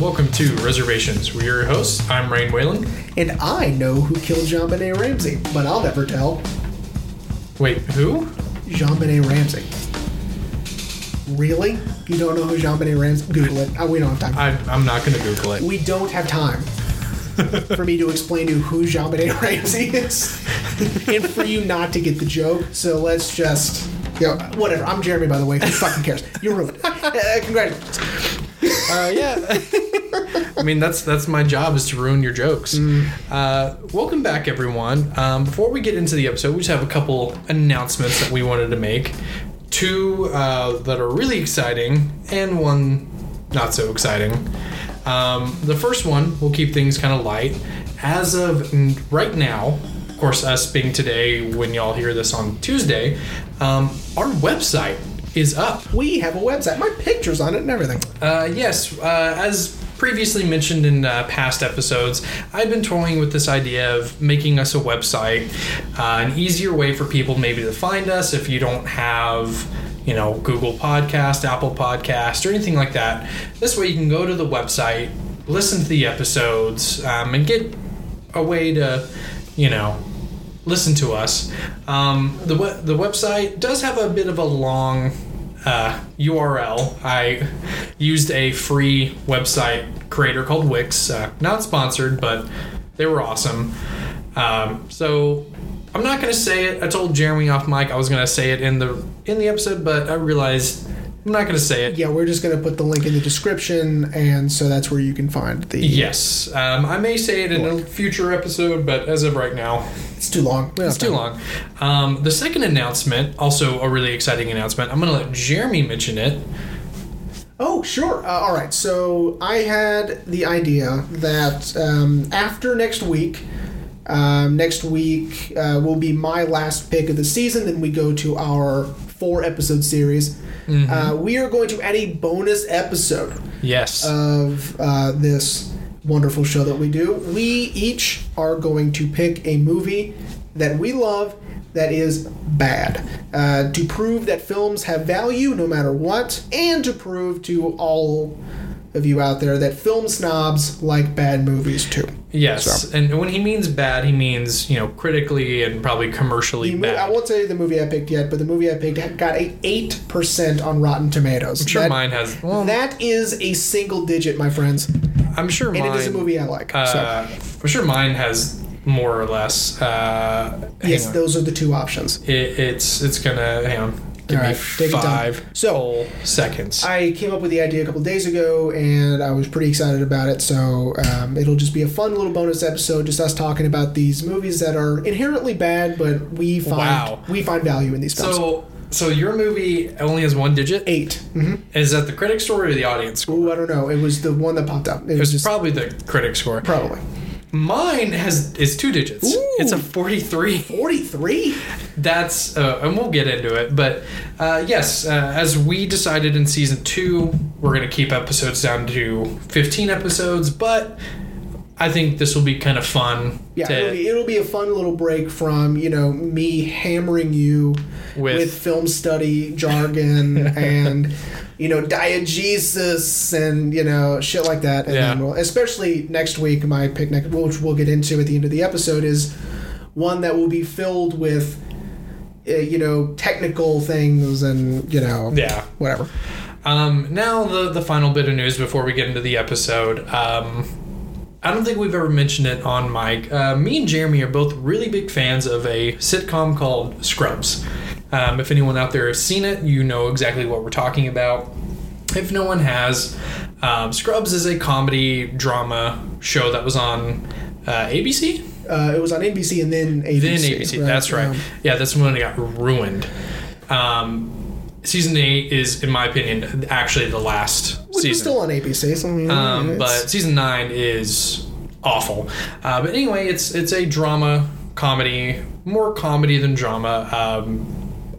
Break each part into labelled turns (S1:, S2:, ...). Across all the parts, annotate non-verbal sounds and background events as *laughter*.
S1: Welcome to Reservations. We're your hosts. I'm Rain Whalen.
S2: And I know who killed JonBenét Ramsey, but I'll never tell.
S1: Wait, who?
S2: JonBenét Ramsey. Really? You don't know who JonBenét Ramsey? Google it. We don't have time.
S1: I, I'm not going to Google it.
S2: we don't have time *laughs* for me to explain to you who JonBenét Ramsey is, *laughs* and for you not to get the joke. So let's just, you know, whatever. I'm Jeremy, by the way. Who fucking cares? You're ruined. *laughs* Uh, congratulations.
S1: Uh, yeah. *laughs* I mean, that's that's my job is to ruin your jokes. Uh, welcome back, everyone. Um, before we get into the episode, we just have a couple announcements that we wanted to make. Two uh, that are really exciting, and one not so exciting. Um, the first one will keep things kind of light. As of right now, of course, us being today, when y'all hear this on Tuesday, um, our website is up.
S2: We have a website. My picture's on it and everything.
S1: Uh, yes, uh, as previously mentioned in uh, past episodes, I've been toying with this idea of making us a website, uh, an easier way for people maybe to find us if you don't have, you know, Google Podcast, Apple Podcast, or anything like that. This way, you can go to the website, listen to the episodes, um, and get a way to, you know, listen to us. Um, the the website does have a bit of a long uh, URL. I used a free website creator called Wix, uh, not sponsored, but they were awesome. Um, so I'm not gonna say it. I told Jeremy off mic I was gonna say it in the in the episode, but I realized I'm not gonna say it.
S2: Yeah, we're just going to put the link in the description, and so that's where you can find the.
S1: Yes, um, I may say it in a future episode, but as of right now,
S2: It's too long.
S1: It's too long. Um, the second announcement, also a really exciting announcement. I'm going to let Jeremy mention it.
S2: Oh, sure. Uh, all right. So I had the idea that um, after next week, um, next week uh, will be my last pick of the season. Then we go to our four episode series. Uh, we are going to add a bonus episode
S1: Yes.
S2: of uh, this wonderful show that we do. We each are going to pick a movie that we love that is bad uh, to prove that films have value no matter what, and to prove to all of you out there that film snobs like bad movies too.
S1: yes.
S2: so-
S1: And when he means bad, he means, you know, critically and probably commercially
S2: mo- I won't you the movie I picked yet, but the movie I picked got a eight percent on Rotten Tomatoes.
S1: I'm sure
S2: That-
S1: mine has. Well,
S2: that is a single digit, my friends,
S1: I'm sure mine.
S2: it is a movie I like. so.
S1: Uh, I'm sure mine has more or less. Uh,
S2: Yes, those are the two options.
S1: It, it's it's gonna hang on. Give
S2: All
S1: me
S2: take your time.
S1: five
S2: So-
S1: seconds.
S2: I came up with the idea a couple days ago, and I was pretty excited about it. So um, it'll just be a fun little bonus episode, just us talking about these movies that are inherently bad, but we find
S1: Wow.
S2: we find value in these films.
S1: so so your movie only has one digit.
S2: 8 Mm-hmm.
S1: Is that the critic score or the audience score?
S2: Ooh, I don't know. It was the one that popped up. It,
S1: It
S2: was
S1: was
S2: just
S1: probably the critic score.
S2: probably
S1: Mine has is two digits.
S2: Ooh.
S1: It's a 43.
S2: forty three.
S1: That's uh, and we'll get into it, but uh, yes, uh, as we decided in season two, we're gonna keep episodes down to 15 episodes, but I think this will be kind of fun.
S2: Yeah,
S1: to-
S2: it'll be, it'll be a fun little break from you know me hammering you
S1: With-
S2: with, film study jargon *laughs* and you know diegesis and you know shit like that. And
S1: Yeah.
S2: we'll, especially next week, my picnic, which we'll get into at the end of the episode, is one that will be filled with uh, you know technical things and you know
S1: yeah.
S2: whatever.
S1: Um, now the the final bit of news before we get into the episode. Um, I don't think we've ever mentioned it on mic. Uh, me and Jeremy are both really big fans of a sitcom called Scrubs. Um, if anyone out there has seen it, you know exactly what we're talking about. If no one has, um, Scrubs is a comedy drama show that was on uh, ABC.
S2: Uh, it was on NBC and then ABC.
S1: Then ABC. That's right.
S2: Um,
S1: Yeah, that's when it got ruined. Um, season eight is, in my opinion, actually the last
S2: which
S1: season.
S2: was still on ABC. So, I mean,
S1: Um,
S2: it's-
S1: but season nine is awful. Uh, but anyway, it's it's a drama comedy, more comedy than drama, um,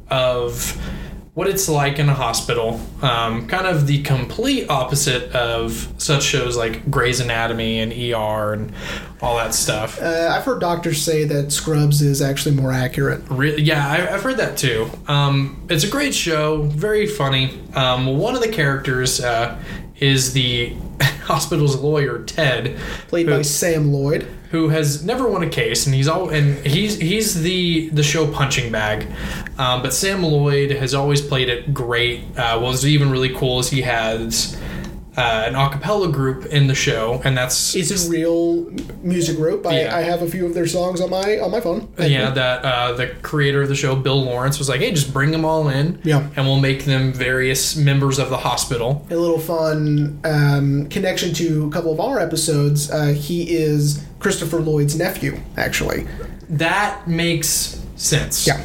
S1: of what it's like in a hospital. Um, kind of the complete opposite of such shows like Grey's Anatomy and ER and all that stuff.
S2: Uh, I've heard doctors say that Scrubs is actually more accurate.
S1: Yeah, I, I've heard that too. Um, it's a great show, very funny. Um, one of the characters uh, is the *laughs* hospital's lawyer, Ted,
S2: Played by Sam Lloyd.
S1: Who has never won a case, and he's all and he's he's the the show punching bag. Um, but Sam Lloyd has always played it great. Uh, what's even really cool is he has uh, an a cappella group in the show, and that's
S2: It's a real music group. I,
S1: Yeah.
S2: I have a few of their songs on my on my phone.
S1: yeah that uh, the creator of the show, Bill Lawrence, was like, hey, just bring them all in,
S2: Yeah.
S1: and we'll make them various members of the hospital.
S2: a little fun um, connection to a couple of our episodes. Uh, he is Christopher Lloyd's nephew, actually.
S1: That makes sense.
S2: Yeah.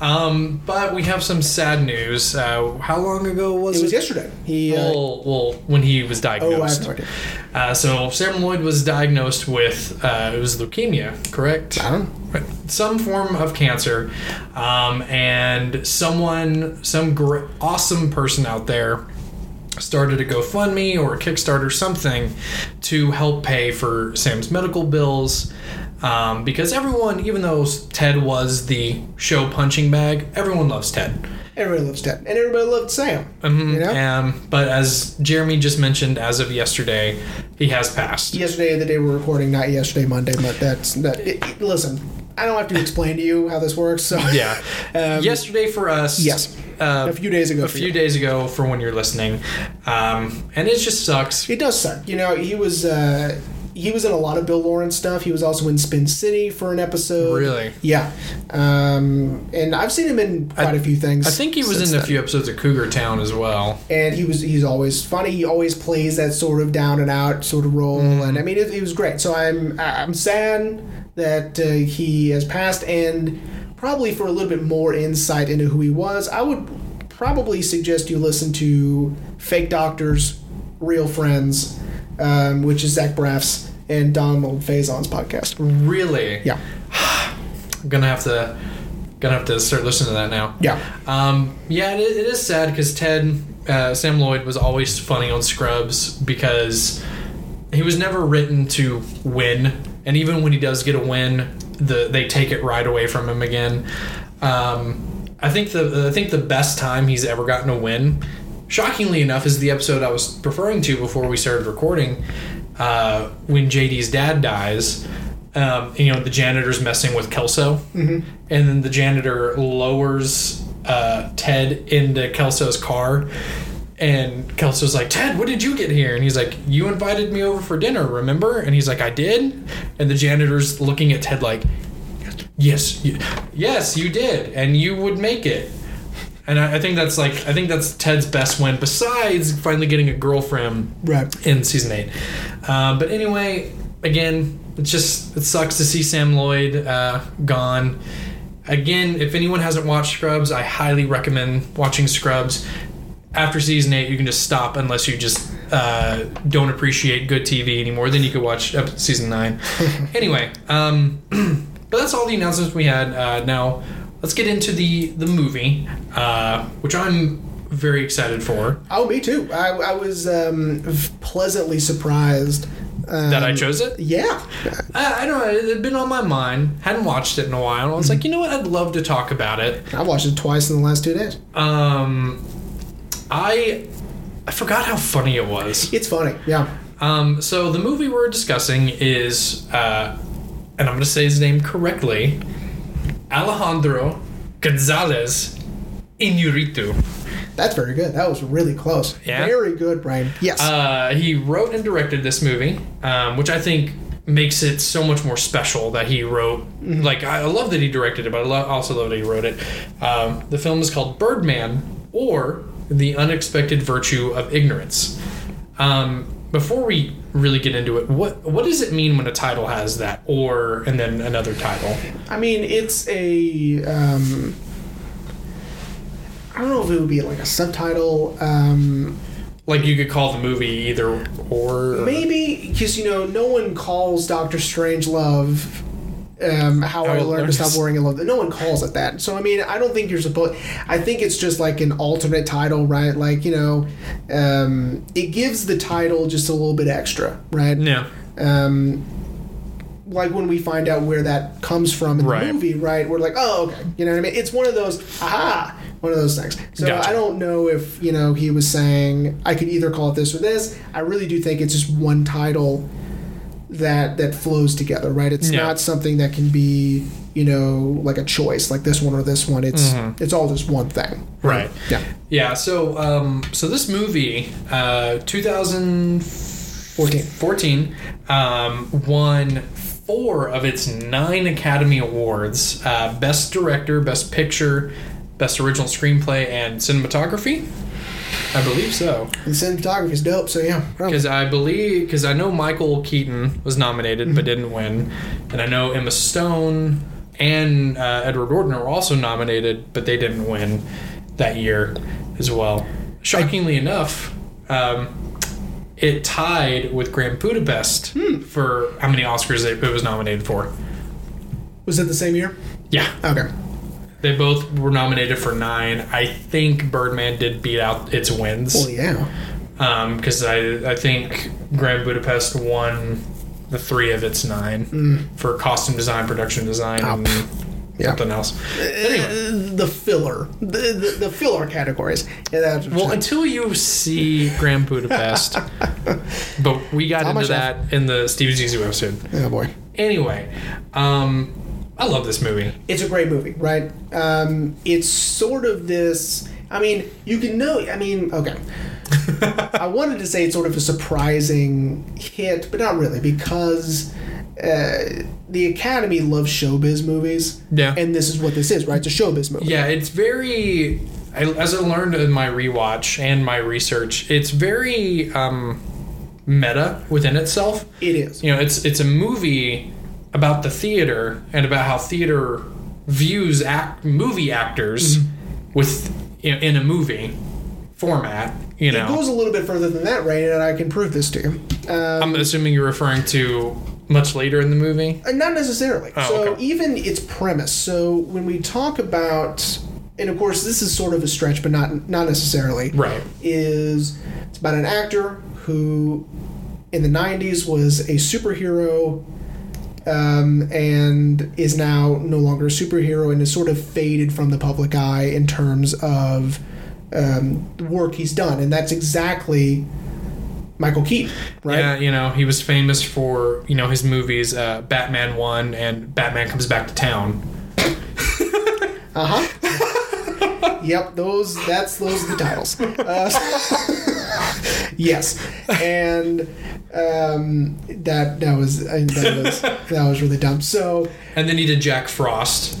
S1: Um, but we have some sad news. Uh, how long ago was
S2: It
S1: it?
S2: was yesterday. He. Uh,
S1: well, well, when he was
S2: oh, I
S1: diagnosed.
S2: have.
S1: Uh, so Sam Lloyd was diagnosed with uh, it was leukemia, correct?
S2: I don't know.
S1: Some form of cancer, um, and someone, some gr- awesome person out there, started a GoFundMe or a Kickstarter, something, to help pay for Sam's medical bills. Um, because everyone, even though Ted was the show punching bag, everyone loves Ted.
S2: Everybody loves Ted, and everybody loved Sam.
S1: Mhm.
S2: You know?
S1: Um, but as Jeremy just mentioned, as of yesterday, he has passed.
S2: Yesterday, the day we're recording, not yesterday, Monday, but that's that. It- listen, I don't have to explain to you how this works. So *laughs*
S1: Yeah. *laughs*
S2: Um,
S1: yesterday for us.
S2: yes.
S1: Uh,
S2: a few days ago.
S1: a few
S2: you.
S1: days ago for when you're listening, um, and it just sucks.
S2: It does suck. You know, he was uh, he was in a lot of Bill Lawrence stuff. He was also in Spin City for an episode.
S1: Really?
S2: Yeah. Um, and I've seen him in quite a few things.
S1: I think he was in a few episodes of Cougar Town as well.
S2: and he was he's always funny. He always plays that sort of down and out sort of role,
S1: Mm-hmm.
S2: and I mean it, it was great. So I'm I'm sad that uh, he has passed, and probably for a little bit more insight into who he was, I would probably suggest you listen to Fake Doctors, Real Friends, um, which is Zach Braff's and Donald Faison's podcast.
S1: Really?
S2: Yeah,
S1: I'm *sighs* gonna have to gonna have to start listening to that now.
S2: yeah,
S1: Um, yeah, it, it is sad because Ted uh, Sam Lloyd was always funny on Scrubs because he was never written to win, and even when he does get a win, the they take it right away from him again. Um, I think the I think the best time he's ever gotten a win, shockingly enough, is the episode I was referring to before we started recording, uh, when JD's dad dies. Um, you know, the janitor's messing with Kelso, and then the janitor lowers uh, Ted into Kelso's car. And Kelso's like, Ted, what did you get here? And he's like, You invited me over for dinner, remember? And he's like, I did. And the janitor's looking at Ted like, Yes, yes, you did, and you would make it. And I, I think that's like, I think that's Ted's best win, besides finally getting a girlfriend
S2: right.
S1: in season eight. Uh, but anyway, again, it's just it sucks to see Sam Lloyd uh, gone. Again, if anyone hasn't watched Scrubs, I highly recommend watching Scrubs. After season eight, you can just stop unless you just uh, don't appreciate good TV anymore. Then you could watch season nine. *laughs* anyway, um, *clears throat* but that's all the announcements we had. Uh, now let's get into the the movie, uh, which I'm very excited for.
S2: Oh, me too. I, I was um, pleasantly surprised um,
S1: That I chose it.
S2: Yeah,
S1: I, I don't know. It had been on my mind. Hadn't watched it in a while. I was like, you know what? I'd love to talk about it.
S2: I watched it twice in the last two days.
S1: Um, I I forgot how funny it was.
S2: It's funny. Yeah.
S1: Um, so the movie we're discussing is, uh, and I'm going to say his name correctly, Alejandro Gonzalez Inarritu.
S2: That's very good. That was really close.
S1: Yeah?
S2: Very good, Brian. Yes.
S1: Uh, he wrote and directed this movie, um, which I think makes it so much more special that he wrote. Like, I I love that he directed it, but I lo- also love that he wrote it. Um, the film is called Birdman or The Unexpected Virtue of Ignorance. Um, before we really get into it, what what does it mean when a title has that or and then another title?
S2: I mean, it's a. Um, I don't know if it would be like a subtitle. Um,
S1: Like you could call the movie either or.
S2: maybe because you know no one calls Doctor Strangelove um, how, I
S1: I
S2: learned to stop worrying and love. No one calls it that. So I mean, I don't think you're supposed. I think it's just like an alternate title, right? Like you know, um, it gives the title just a little bit extra, right?
S1: Yeah.
S2: um, like when we find out where that comes from in the movie, right? We're like, oh, okay. You know what I mean? It's one of those, aha, one of those things. So
S1: Gotcha.
S2: I don't know if, you know, he was saying I could either call it this or this. I really do think it's just one title that that flows together, right? It's
S1: Yeah.
S2: not something that can be, you know, like a choice, like this one or this one. It's
S1: Mhm.
S2: it's all just one thing.
S1: Right.
S2: Yeah.
S1: Yeah. So, um, so this movie, uh, 2014, 14, um, won four of its nine Academy Awards: uh, Best Director, Best Picture, Best Original Screenplay, and Cinematography. I believe so.
S2: The cinematography is dope, so yeah.
S1: Because I believe, because I know Michael Keaton was nominated but didn't win, and I know Emma Stone and uh, Edward Norton were also nominated, but they didn't win that year as well. Shockingly enough, um, it tied with Grand Budapest for how many Oscars it was nominated for.
S2: Was it the same year?
S1: Yeah,
S2: Okay.
S1: They both were nominated for nine. I think Birdman did beat out its wins.
S2: Well, yeah.
S1: because I I think Grand Budapest won the three of its nine for costume design, production design,
S2: Oh,
S1: and
S2: yeah.
S1: something else. Anyway,
S2: Uh, the filler, the, the, the filler categories. Yeah,
S1: well, until you see Grand Budapest, *laughs* but we got into that in the Steve Zissou episode.
S2: oh boy,
S1: Anyway, um, I love this movie.
S2: it's a great movie, right? Um, it's sort of this. I mean, you can know. I mean, okay. *laughs* I wanted to say it's sort of a surprising hit, but not really, because uh, the Academy loves showbiz movies,
S1: Yeah.
S2: and this is what this is, right? It's a showbiz movie.
S1: Yeah, it's very. I, as I learned in my rewatch and my research, it's very um, meta within itself.
S2: It is.
S1: you know it's it's a movie about the theater and about how theater views act movie actors with you know, in a movie format you know, It
S2: goes a little bit further than that, right? And I can prove this to you. Um,
S1: i'm assuming you're referring to much later in the movie
S2: Uh, Not necessarily.
S1: Oh,
S2: so
S1: okay.
S2: even its premise. So when we talk about, and of course this is sort of a stretch, but not not necessarily.
S1: right
S2: Is it's about an actor who, in the '90s, was a superhero, um, and is now no longer a superhero and is sort of faded from the public eye in terms of um, the work he's done, and that's exactly Michael Keaton, right?
S1: yeah you know he was famous for you know his movies uh, batman 1 and batman comes back to town *laughs*
S2: Uh huh. *laughs* yep, those. That's those are the titles. Uh, *laughs* yes, and um, that that was I- that was *laughs* that was really dumb. So
S1: and then he did jack frost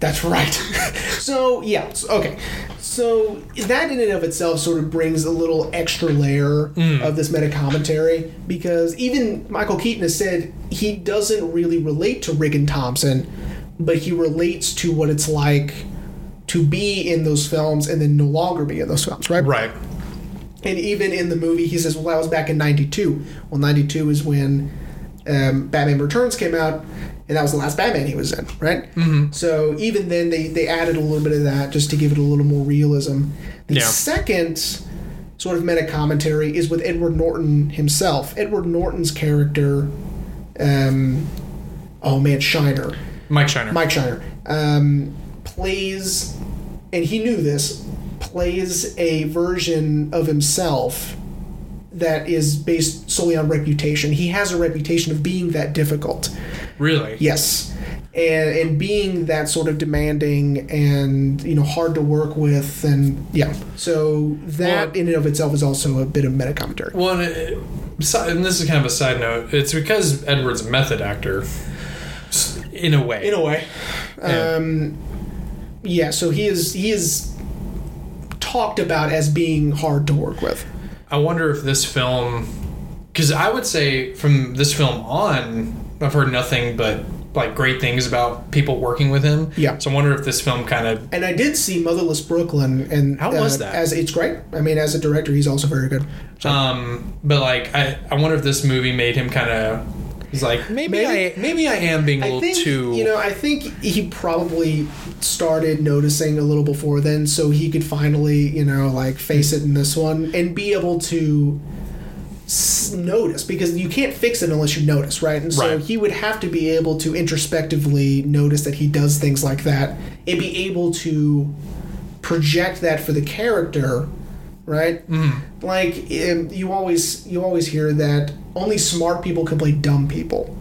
S2: that's right. *laughs* so yeah, so- okay. So that in and of itself sort of brings a little extra layer of this meta commentary because even Michael Keaton has said he doesn't really relate to Riggan Thomson, but he relates to what it's like to be in those films and then no longer be in those films, right?
S1: right
S2: And even in the movie, he says, "Well, I was back in '92. Well, '92 is when um, Batman Returns came out, and that was the last Batman he was in, right? Mm-hmm. So even then, they they added a little bit of that just to give it a little more realism. The
S1: Yeah.
S2: second sort of meta commentary is with Edward Norton himself. Edward Norton's character, um, oh man, Shiner.
S1: mike shiner
S2: Mike Shiner um, plays, and he knew this, plays a version of himself that is based solely on reputation. He has a reputation of being that difficult.
S1: really
S2: Yes. And, and being that sort of demanding and you know hard to work with and yeah so that
S1: Well-
S2: in and of itself is also a bit of meta commentary
S1: Well, and, it, and this is kind of a side note. It's because Edward's a method actor, in a way.
S2: in a way
S1: Yeah.
S2: um yeah so he is he is talked about as being hard to work with
S1: I wonder if this film, because I would say from this film on, I've heard nothing but like great things about people working with him.
S2: Yeah.
S1: So I wonder if this film kind of
S2: and I did see Motherless Brooklyn, and
S1: How was
S2: uh,
S1: that?
S2: As it's great. I mean, as a director, he's also very good. So,
S1: Um, but like, I, I wonder if this movie made him kind of He's like, maybe,
S2: Maybe-
S1: I maybe I am being a
S2: I
S1: little
S2: think
S1: too.
S2: you know. I think he probably started noticing a little before then, so he could finally you know like face it in this one and be able to notice because you can't fix it unless you notice, right? And so
S1: Right.
S2: he would have to be able to introspectively notice that he does things like that and be able to project that for the character, right? Like um, you always you always hear that only smart people can play dumb people,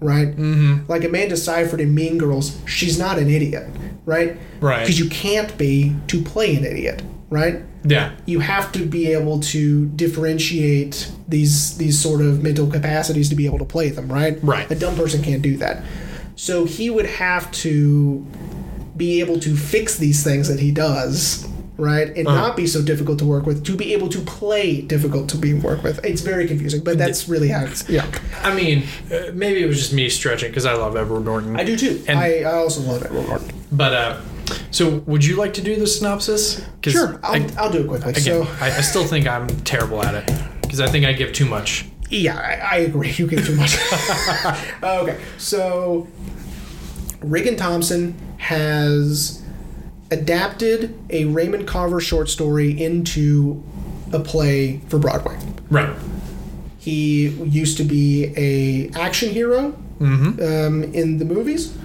S2: right? Mm-hmm. Like Amanda Seyfried in Mean Girls, she's not an idiot, right?
S1: Right.
S2: Because you can't be to play an idiot, right?
S1: yeah,
S2: You have to be able to differentiate these these sort of mental capacities to be able to play them, right?
S1: Right.
S2: A dumb person can't do that. So he would have to be able to fix these things that he does, right? And
S1: Uh-huh.
S2: not be so difficult to work with, to be able to play difficult to be work with. It's very confusing, but that's really how it's yeah.
S1: I mean, uh, maybe it was just me stretching because I love Edward Norton.
S2: I do too.
S1: And-
S2: I, I also love Edward Norton.
S1: But uh, so would you like to do the synopsis?
S2: Sure, I'll,
S1: I,
S2: I'll do it quickly.
S1: again,
S2: so
S1: I, I still think I'm terrible at it because I think I give too much.
S2: Yeah, I, I agree. You give too much. *laughs* okay, so Regan Thompson has adapted a Raymond Carver short story into a play for Broadway.
S1: Right.
S2: He used to be a action hero
S1: Mm-hmm.
S2: um, in the movies.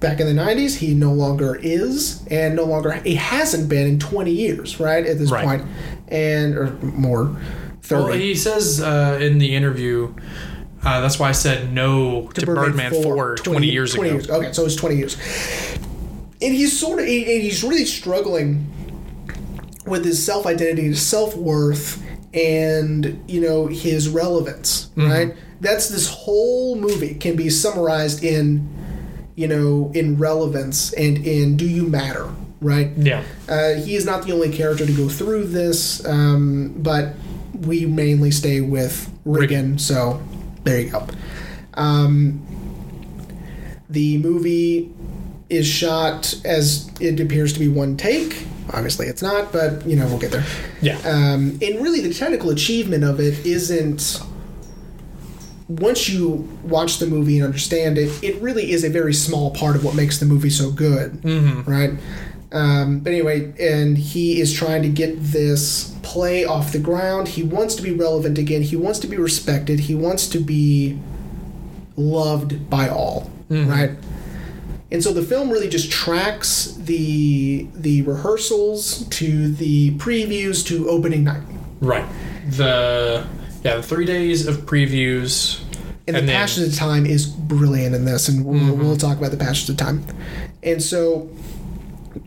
S2: Back in the '90s, he no longer is, and no longer he hasn't been in 20 years, right at this
S1: Right.
S2: point, and or more, 30.
S1: Well, he says uh, in the interview. Uh, that's why I said no to, Birdman, for 20, years
S2: 20
S1: ago.
S2: Okay, so it's 20 years. And he's sort of, and he's really struggling with his self identity, his self worth, and, you know, his relevance,
S1: Mm-hmm.
S2: right? That's this whole movie can be summarized in, you know, in relevance and in do you matter, right?
S1: Yeah.
S2: Uh, he is not the only character to go through this, um, but we mainly stay with Riggan, so there you go. Um, the movie is shot as it appears to be one take. Obviously, it's not, but you know we'll get there.
S1: Yeah.
S2: Um, and really, the technical achievement of it isn't. Once you watch the movie and understand it, it really is a very small part of what makes the movie so good,
S1: Mm-hmm.
S2: right? Um, but anyway, and he is trying to get this play off the ground. He wants to be relevant again. He wants to be respected. He wants to be loved by all, right? And so the film really just tracks the the rehearsals to the previews to opening night.
S1: Right. The yeah the three days of previews.
S2: And, the
S1: then-
S2: passage of time is brilliant in this, and we'll, we'll talk about the passage of time. And so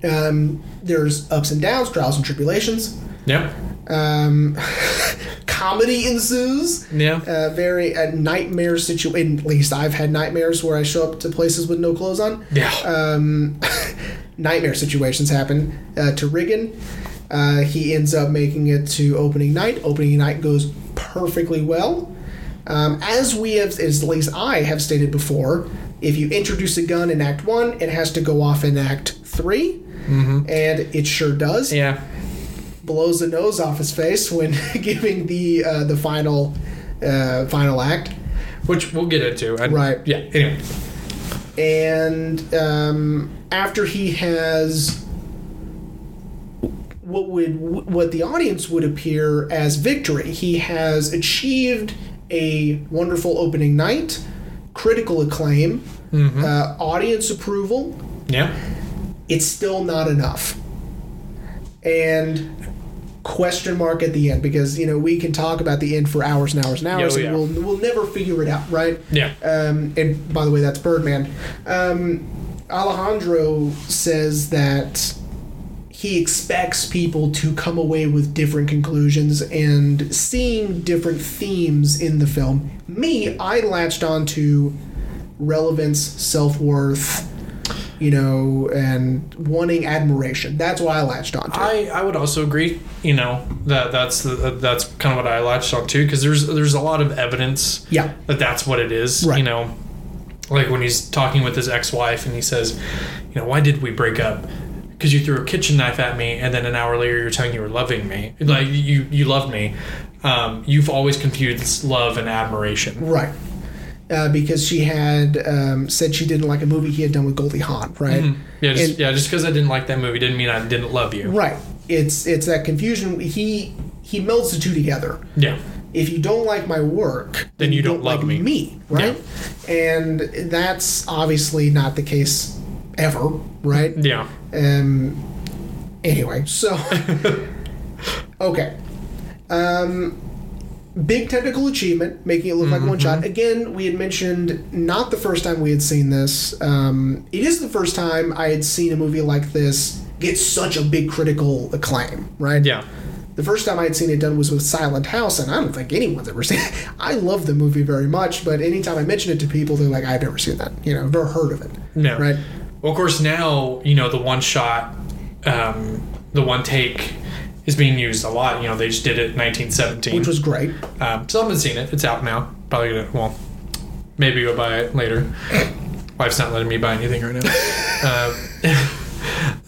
S2: um, there's ups and downs, trials and tribulations.
S1: Yeah.
S2: Um, *laughs* comedy ensues.
S1: Yeah.
S2: Uh, very a nightmare situation. At least I've had nightmares where I show up to places with no clothes on.
S1: Yeah.
S2: Um, *laughs* nightmare situations happen uh, to Riggan. Uh, he ends up making it to opening night. Opening night goes perfectly well. Um, as we have, as at least I have stated before, if you introduce a gun in Act One, it has to go off in Act 3 and it sure does
S1: yeah.
S2: Blows the nose off his face when *laughs* giving the uh, the final uh, final act.
S1: Which we'll get into. I,
S2: Right.
S1: Yeah. Anyway.
S2: And um, after he has what would what the audience would appear as victory, he has achieved a wonderful opening night, critical acclaim, uh, audience approval.
S1: Yeah.
S2: It's still not enough. And question mark at the end because you know we can talk about the end for hours and hours and hours
S1: Yeah,
S2: and we'll we'll never figure it out, right?
S1: Yeah.
S2: Um, and by the way, that's Birdman. Um, Alejandro says that he expects people to come away with different conclusions and seeing different themes in the film. Me, I latched onto relevance, self worth, you know, and wanting admiration. That's why I latched onto.
S1: I, I would also agree. You know that that's the, that's kind of what I latched on too because there's there's a lot of evidence
S2: yeah.
S1: that that's what it is.
S2: Right.
S1: You know, like when he's talking with his ex-wife and he says, you know, why did we break up? Because you threw a kitchen knife at me, and then an hour later you're telling you were loving me, like you you loved me. Um, you've always confused love and admiration.
S2: Right. Uh, because she had um, said she didn't like a movie he had done with Goldie Hawn, right?
S1: Yeah, just,
S2: And-
S1: yeah, just because I didn't like that movie didn't mean I didn't love you.
S2: Right. It's it's that confusion. He he melds the two together.
S1: Yeah.
S2: If you don't like my work,
S1: Then you don't love
S2: like
S1: me.
S2: right? And that's obviously not the case ever, right?
S1: Yeah.
S2: Um. Anyway, so *laughs* okay. Um, big technical achievement, making it look like one shot. Again, we had mentioned not the first time we had seen this. Um, it is the first time I had seen a movie like this get such a big critical acclaim, right?
S1: Yeah.
S2: The first time I had seen it done was with Silent House, and I don't think anyone's ever seen it. *laughs* I love the movie very much, but anytime I mention it to people, they're like, I've never seen that. You know, never heard of it.
S1: No.
S2: Right?
S1: Well, of course, now you know the one shot, um, the one take is being used a lot. You know, they just did it in 1917.
S2: Which was great.
S1: um, still haven't seen it. It's out now. Probably gonna. Well, maybe go buy it later. *coughs* Wife's not letting me buy anything right now.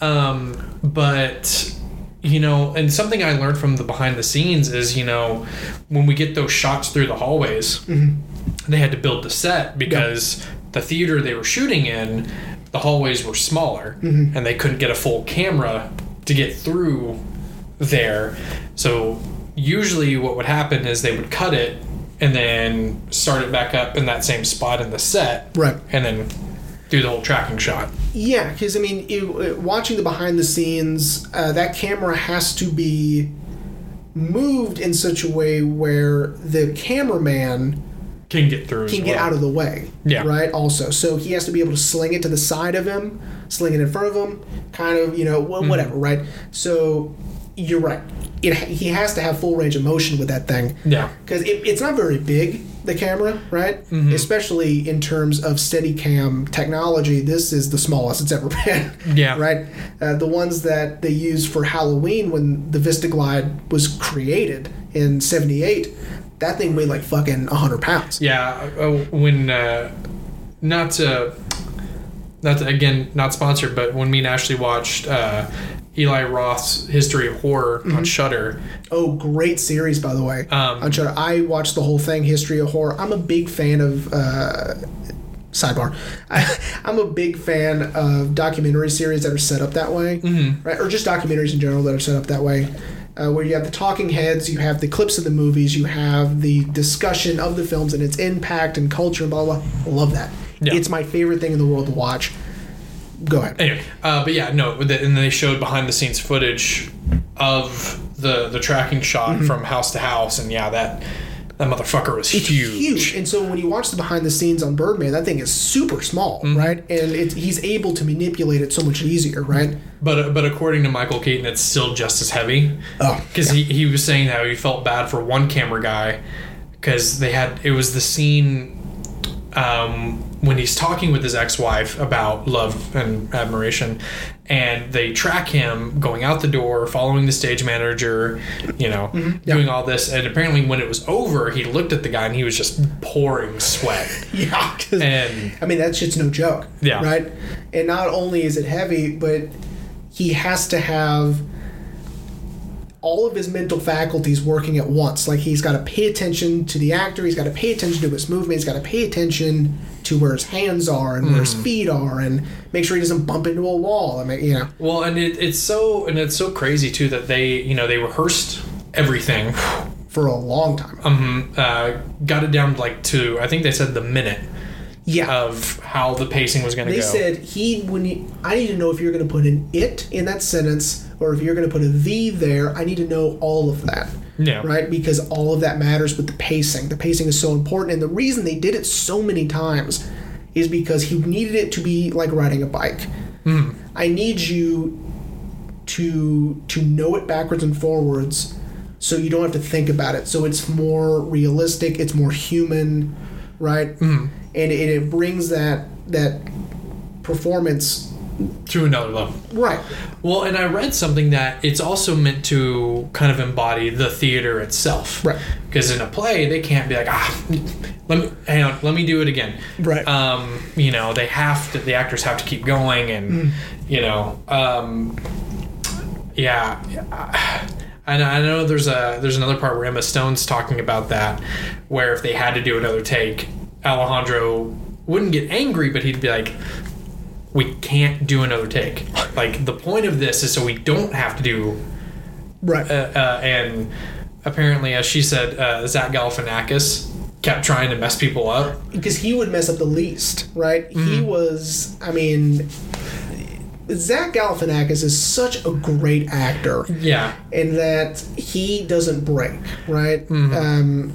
S1: um, *laughs* *laughs* um, but you know, and something I learned from the behind the scenes is you know when we get those shots through the hallways, they had to build the set because the theater they were shooting in, the hallways were smaller, and they couldn't get a full camera to get through there. So usually, what would happen is they would cut it and then start it back up in that same spot in the set,
S2: Right.
S1: and then do the whole tracking shot.
S2: Yeah, because I mean, you, uh, watching the behind the scenes, uh, that camera has to be moved in such a way where the cameraman
S1: Can get through.
S2: can get
S1: well.
S2: out of the way.
S1: Yeah.
S2: Right. Also, so he has to be able to sling it to the side of him, sling it in front of him, kind of, you know,
S1: Mm-hmm.
S2: whatever. Right. So you're right. It, he has to have full range of motion with that thing.
S1: Yeah.
S2: because it, it's not very big the camera right
S1: Mm-hmm.
S2: especially in terms of steadicam technology this is the smallest it's ever *laughs* been
S1: Yeah.
S2: right uh, the ones that they used for halloween when the vistaglide was created in 78 that thing weighed like fucking 100 pounds
S1: Yeah, uh, when uh, not to, not to, again not sponsored, but when me and Ashley watched uh, Eli Roth's History of Horror
S2: Mm-hmm.
S1: on Shudder,
S2: oh great series by the way
S1: Um,
S2: on Shudder. i watched the whole thing history of horror i'm a big fan of uh, sidebar I, *laughs* i'm a big fan of documentary series that are set up that way
S1: Mm-hmm.
S2: right or just documentaries in general that are set up that way uh, where you have the talking heads you have the clips of the movies you have the discussion of the films and its impact and culture and blah blah, blah. I love that
S1: Yeah.
S2: it's my favorite thing in the world to watch go ahead
S1: anyway, uh, but yeah, no, and they showed behind the scenes footage of the the tracking shot
S2: Mm-hmm.
S1: from house to house, and yeah, that that motherfucker was
S2: it's
S1: huge.
S2: huge. And so when you watch the behind the scenes on Birdman, that thing is super small,
S1: Mm-hmm.
S2: right? And it's, he's able to manipulate it so much easier, right?
S1: But but according to Michael Keaton, it's still just as heavy.
S2: Oh,
S1: because he, he was saying how he felt bad for one camera guy because they had it was the scene um, when he's talking with his ex-wife about love and admiration and they track him going out the door following the stage manager you know mm-hmm. doing all this and apparently when it was over he looked at the guy and he was just pouring sweat *laughs*
S2: yeah.
S1: and
S2: I mean, that shit's no joke.
S1: Yeah.
S2: Right? And not only is it heavy, but he has to have all of his mental faculties working at once. Like he's got to pay attention to the actor, he's got to pay attention to his movement, he's got to pay attention to where his hands are and where his feet are and make sure he doesn't bump into a wall. I mean, you know.
S1: Well, and it, it's so and it's so crazy too that they you know they rehearsed everything,
S2: For a long time.
S1: um, uh, got it down like to I think they said the minute
S2: yeah.
S1: of how the pacing was going to
S2: They said he when you, I need to know if you're going to put an it in that sentence or if you're going to put a the there. I need to know all of that.
S1: Yeah.
S2: Right? Because all of that matters with the pacing. The pacing is so important and the reason they did it so many times is because he needed it to be like riding a bike.
S1: Hmm.
S2: I need you to to know it backwards and forwards so you don't have to think about it. So it's more realistic, it's more human, right?
S1: Hmm.
S2: And it, it brings that that performance
S1: to another level.
S2: right.
S1: Well, and I read something that it's also meant to kind of embody the theater itself.
S2: Right.
S1: Because in a play, they can't be like, ah, let me hang on, let me do it again.
S2: Right.
S1: Um, you know, they have to. The actors have to keep going, and you know, um, yeah. I know, I know there's a there's another part where Emma Stone's talking about that, where if they had to do another take, Alejandro wouldn't get angry, but he'd be like, "We can't do another take. Like the point of this is so we don't have to do."
S2: Right.
S1: Uh, uh, and apparently, as she said, uh, Zach Galifianakis kept trying to mess people up.
S2: because he would mess up the least, right? He
S1: Mm-hmm.
S2: was, I mean, Zach Galifianakis is such a great actor
S1: Yeah,
S2: in that he doesn't break, right?
S1: Mm-hmm.
S2: Um,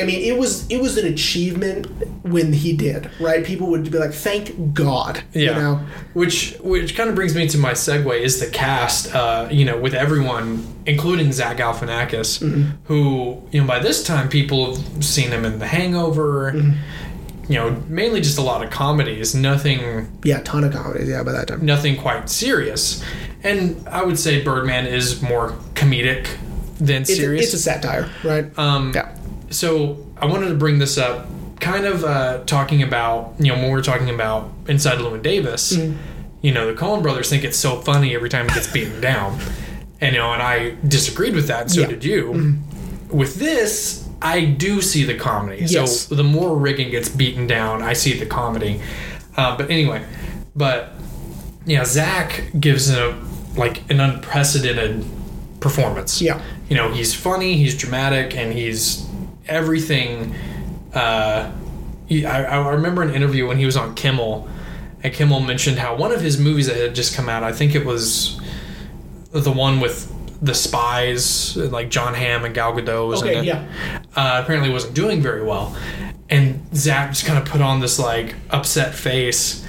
S2: I mean, it was it was an achievement when he did, right? People would be like, "Thank God,"
S1: yeah.
S2: you know.
S1: Which which kind of brings me to my segue is the cast. Uh, you know, with everyone, including Zach Galifianakis, who you know by this time people have seen him in The Hangover. You know, mainly just a lot of comedies. Nothing
S2: Yeah, ton of comedies. Yeah, by that time.
S1: nothing quite serious. And I would say Birdman is more comedic than
S2: It's
S1: serious.
S2: it's a satire, right?
S1: um,
S2: yeah.
S1: So I wanted to bring this up, kind of uh, talking about you know when we're talking about Inside Llewyn Davis.
S2: Mm-hmm.
S1: You know the Coen Brothers think it's so funny every time he gets beaten down, and you know, and I disagreed with that. And so
S2: Yeah.
S1: Did you. With this, I do see the comedy.
S2: Yes.
S1: So the more Riggan gets beaten down, I see the comedy. Uh, but anyway, but yeah, Zach gives a like an unprecedented performance.
S2: Yeah.
S1: You know, he's funny, he's dramatic, and he's everything. Uh, I, I remember an interview when he was on Kimmel, and Kimmel mentioned how one of his movies that had just come out, I think it was the one with the spies, like Jon Hamm and Gal Gadot was in
S2: Okay,
S1: it.
S2: yeah.
S1: Uh, apparently wasn't doing very well. And Zach just kind of put on this like upset face.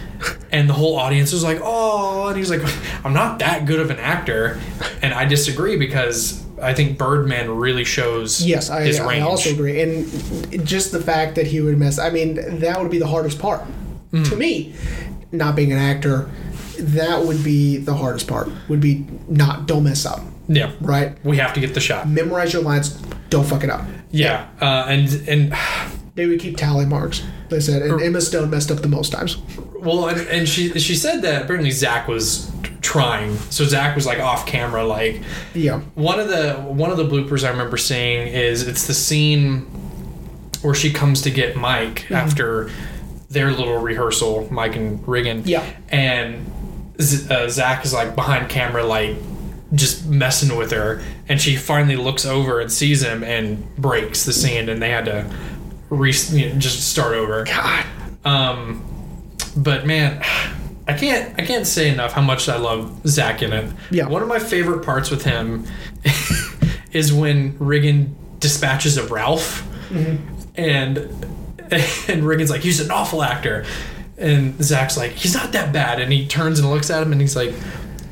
S1: And the whole audience was like, "Oh!" And he's like, "I'm not that good of an actor," and I disagree because I think Birdman really shows
S2: Yes, I,
S1: his
S2: I also agree. And just the fact that he would mess, I mean, that would be the hardest part.
S1: Mm.
S2: To me, not being an actor, that would be the hardest part. Would be not, don't mess up,
S1: yeah,
S2: right?
S1: we have to get the shot.
S2: Memorize your lines, don't fuck it up.
S1: Yeah, uh, and and *sighs*
S2: They would keep tally marks, they said. And Emma Stone messed up the most times.
S1: well, and, and she she said that apparently Zach was trying, so Zach was like off camera, like
S2: Yeah.
S1: one of the one of the bloopers I remember seeing is it's the scene where she comes to get Mike
S2: Mm-hmm.
S1: after their little rehearsal, Mike and Regan.
S2: Yeah.
S1: And Z- uh, Zach is like behind camera, like just messing with her, and she finally looks over and sees him and breaks the scene, and they had to re- you know, just start over.
S2: God.
S1: Um, but man, I can't I can't say enough how much I love Zach in it.
S2: Yeah.
S1: One of my favorite parts with him *laughs* is when Riggan dispatches of Ralph, and *laughs* and Riggan's like he's an awful actor, and Zach's like he's not that bad, and he turns and looks at him and he's like.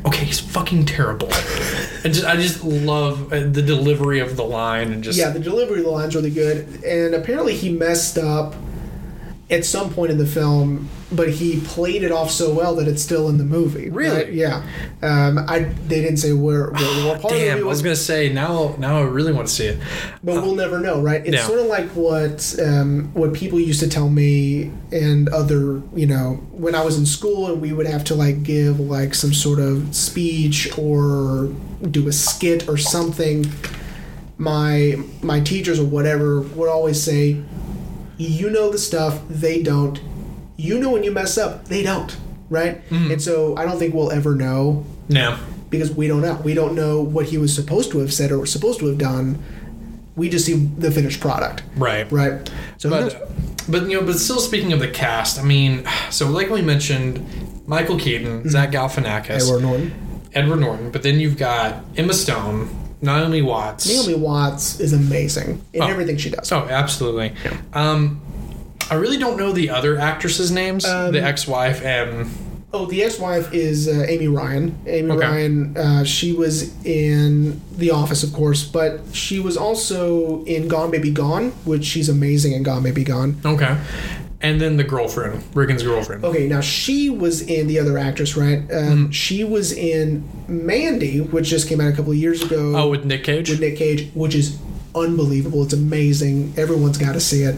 S1: Okay, he's fucking terrible. *laughs* and just, I just love uh, the delivery of the line and just
S2: Yeah, the delivery of the line's really good. And apparently he messed up at some point in the film, but he played it off so well that it's still in the movie.
S1: Really?
S2: right? Yeah. Um, I they didn't say where, where what part of the
S1: damn.
S2: movie
S1: I was
S2: was,
S1: gonna say now. Now I really want to see it.
S2: but we'll never know, right? It's
S1: Yeah.
S2: sort of like what um, what people used to tell me and other, you know, when I was in school and we would have to like give like some sort of speech or do a skit or something. My my teachers or whatever would always say, "You know the stuff, they don't. You know when you mess up, they don't." Right? Mm-hmm. And so I don't think we'll ever know
S1: Yeah.
S2: because we don't know. We don't know what he was supposed to have said or supposed to have done. We just see the finished product,
S1: Right.
S2: right? So?
S1: But but you know, but still speaking of the cast, I mean, so like we mentioned, Michael Keaton, mm-hmm. Zach Galifianakis,
S2: Edward Norton,
S1: Edward Norton, but then you've got Emma Stone, Naomi Watts.
S2: Naomi Watts is amazing in
S1: Oh.
S2: everything she does.
S1: Oh, absolutely. Um, I really don't know the other actresses' names.
S2: Um,
S1: the ex-wife and
S2: Oh, the ex-wife is uh, Amy Ryan. Amy
S1: Okay.
S2: Ryan. Uh, she was in The Office, of course, but she was also in Gone Baby Gone, which she's amazing in Gone Baby Gone.
S1: okay, and then the girlfriend, Riggan's girlfriend.
S2: Okay, now she was in the other actress, right?
S1: Mm-hmm.
S2: Um, She was in Mandy, which just came out a couple of years ago.
S1: Oh, with Nick Cage.
S2: with Nick Cage, which is unbelievable. It's amazing. Everyone's got to see it.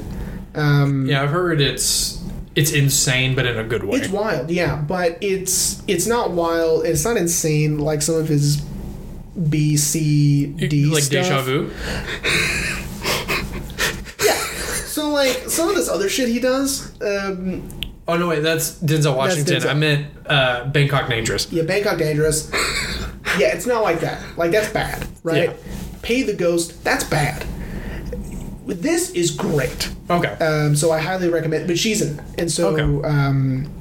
S2: Um,
S1: yeah, I've heard it's it's insane, but in a good way.
S2: It's wild, yeah, but it's it's not wild. It's not insane like some of his B, C, D
S1: like
S2: stuff.
S1: deja vu. *laughs*
S2: Like some of this other shit he does. Um,
S1: Oh no, wait, that's Denzel Washington.
S2: Denzel.
S1: I meant uh, Bangkok Dangerous.
S2: yeah, Bangkok Dangerous. yeah, it's not like that. Like that's bad, right?
S1: Yeah.
S2: Pay the Ghost. That's bad. This is great.
S1: Okay.
S2: Um, so I highly recommend. But she's in, it. and so
S1: Okay.
S2: um,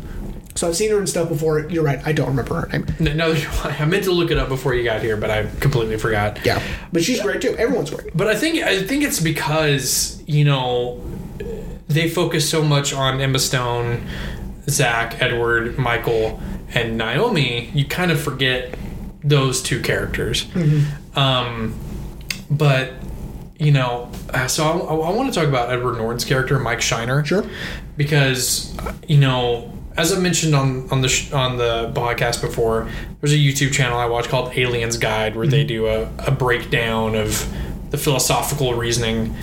S2: so I've seen her in stuff before. You're right. I don't remember her name.
S1: No, no, *laughs* I meant to look it up before you got here, but I completely forgot.
S2: Yeah, but she's great too. Everyone's great.
S1: But I think I think it's because you know they focus so much on Emma Stone, Zach, Edward, Michael, and Naomi. You kind of forget those two characters. Um, but you know, uh, so I, I want to talk about Edward Norton's character, Mike Shiner.
S2: Sure.
S1: because you know as I mentioned on on the sh- on the podcast before, there's a YouTube channel I watch called Aliens Guide where they do a, a breakdown of the philosophical reasoning,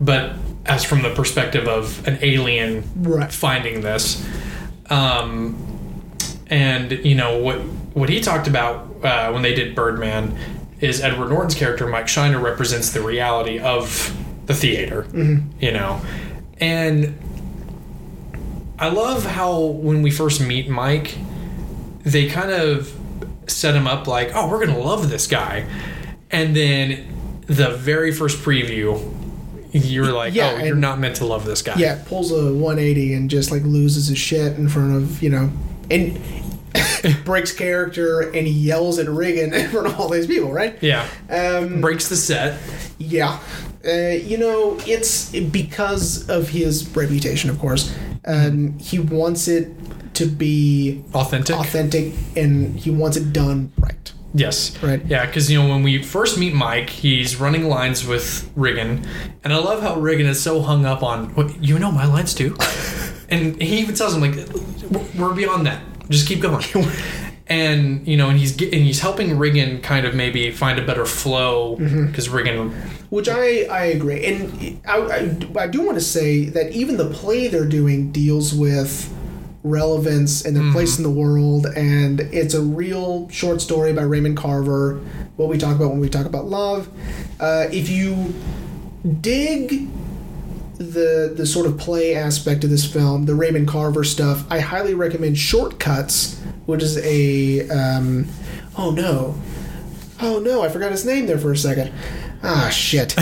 S1: but as from the perspective of an alien
S2: Right.
S1: finding this. Um, and you know what what he talked about uh, when they did Birdman is Edward Norton's character Mike Shiner represents the reality of the theater, you know, and I love how when we first meet Mike, they kind of set him up like, oh, we're gonna love this guy, and then the very first preview, *laughs* you're like,
S2: Yeah,
S1: oh, you're not meant to love this guy.
S2: Yeah, pulls a 180 and just like loses his shit in front of you know, and *laughs* breaks character and he yells at Reagan *laughs* in front of all these people, right?
S1: yeah,
S2: Um,
S1: breaks the set.
S2: yeah, uh, you know, it's because of his reputation, of course. Um, he wants it to be
S1: Authentic.
S2: authentic and he wants it done right.
S1: Yes.
S2: Right.
S1: Yeah, because you know when we first meet Mike, he's running lines with Riggan, and I love how Riggan is so hung up on what you know my lines too, *laughs* and he even tells him like we're beyond that. Just keep going. *laughs* And you know, and he's get- and he's helping Riggan kind of maybe find a better flow mm-hmm. because Riggan,
S2: Which I, I agree. And I, I, I do want to say that even the play they're doing deals with relevance and their place in the world. And it's a real short story by Raymond Carver, what we talk about when we talk about love. Uh, if you dig the the sort of play aspect of this film, the Raymond Carver stuff, I highly recommend Shortcuts, which is a um, oh no, oh no, I forgot his name there for a second. Ah shit.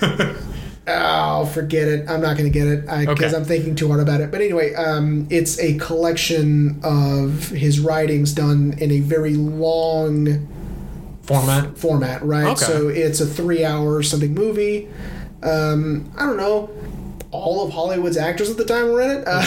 S2: *laughs* Oh, forget it. I'm not going to get it because
S1: Okay.
S2: I'm thinking too hard about it. But anyway, um, it's a collection of his writings done in a very long
S1: format.
S2: format, right?
S1: Okay.
S2: So it's a three hour something movie. Um, I don't know. All of Hollywood's actors at the time were in it. *laughs* Uh,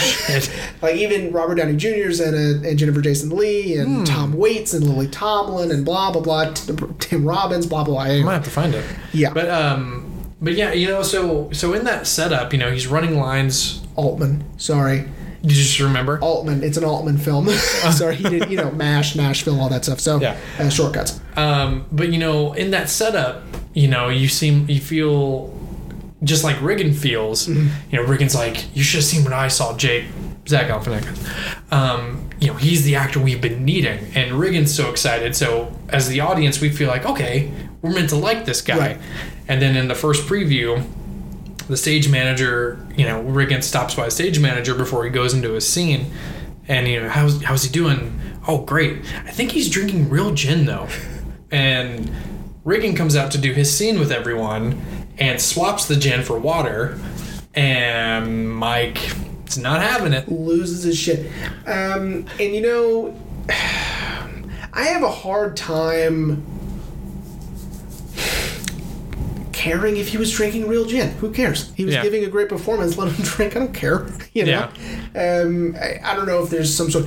S2: like even Robert Downey Jr.'s in it, and Jennifer Jason Leigh, and
S1: Hmm.
S2: Tom Waits, and Lily Tomlin, and blah blah blah. T- Tim Robbins, blah blah. blah.
S1: I might have to find it.
S2: Yeah,
S1: But um, but yeah, you know, so so in that setup, you know, he's running lines.
S2: Altman. Sorry,
S1: Did you just remember?
S2: Altman. It's an Altman film. *laughs* Sorry, he did. You know, Mash, Nashville, all that stuff. So
S1: Yeah.
S2: uh, shortcuts.
S1: Um, but you know, in that setup, you know, you seem you feel just like Riggan feels. You know, Riggan's like, you should have seen what I saw, Jake. Zach Galifianakis. Um, you know, he's the actor we've been needing, and Riggan's so excited. So, as the audience, we feel like, okay, we're meant to like this guy.
S2: Right.
S1: And then in the first preview, the stage manager, you know, Riggan stops by the stage manager before he goes into his scene, and you know, how's how's he doing? Oh, great. I think he's drinking real gin though. *laughs* And Riggan comes out to do his scene with everyone and swaps the gin for water, and Mike is not having it.
S2: loses his shit. Um, and you know, *sighs* I have a hard time caring if he was drinking real gin. Who cares? He was
S1: Yeah.
S2: giving a great performance. Let him *laughs* drink. I don't care. *laughs* You know. Um, I, I don't know if there's some sort.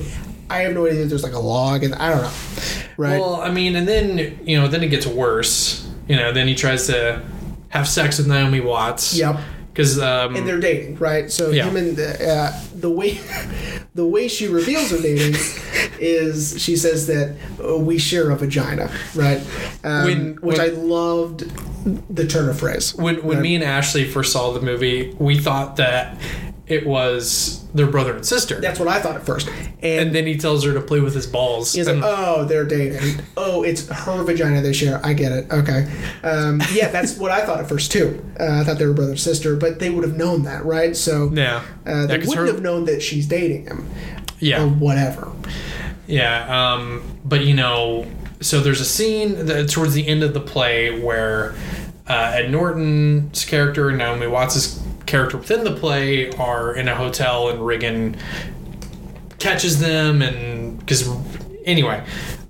S2: I have no idea if there's like a log, and I don't know. Right.
S1: Well, I mean, and then you know, then it gets worse. You know, then he tries to have sex with Naomi Watts.
S2: Yep.
S1: Because um,
S2: and they're dating, right? So
S1: Yeah.
S2: him and the, uh, the way *laughs* the way she reveals her dating is she says that uh, we share a vagina, right? Um,
S1: When-
S2: which
S1: when-
S2: I loved the turn of phrase.
S1: when when
S2: Right.
S1: me and Ashley first saw the movie, we thought that it was their brother and sister.
S2: That's what I thought at first. And,
S1: And then he tells her to play with his balls.
S2: he's like, "Oh, they're dating. Oh, it's her vagina they share. I get it. Okay, um, yeah, that's what I thought at first too. Uh, I thought they were brother and sister, but they would have known that, right? So
S1: yeah.
S2: uh, they
S1: Yeah,
S2: wouldn't
S1: her-
S2: have known that she's dating him
S1: yeah.
S2: or whatever.
S1: Yeah, um, but you know, so there's a scene that, towards the end of the play where uh, Ed Norton's character Naomi Watts' character within the play are in a hotel and Riggan catches them and because anyway,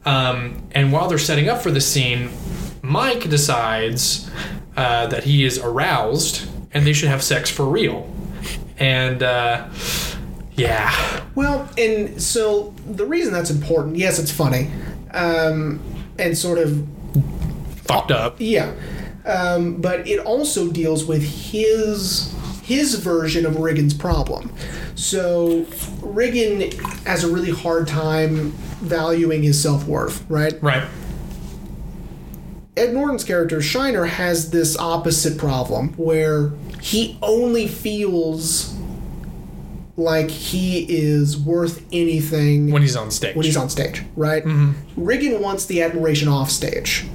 S1: um, and while they're setting up for the scene, Mike decides uh, that he is aroused and they should have sex for real, and uh, yeah,
S2: Well, and so the reason that's important, yes, it's funny, um, and sort of
S1: fucked up.
S2: Yeah, um, but it also deals with his his version of Riggan's problem. So Riggan has a really hard time valuing his self worth, right?
S1: Right.
S2: Ed Norton's character Shiner has this opposite problem where he only feels like he is worth anything
S1: when he's on stage.
S2: when he's on stage, right?
S1: Mm-hmm.
S2: Riggan wants the admiration off stage.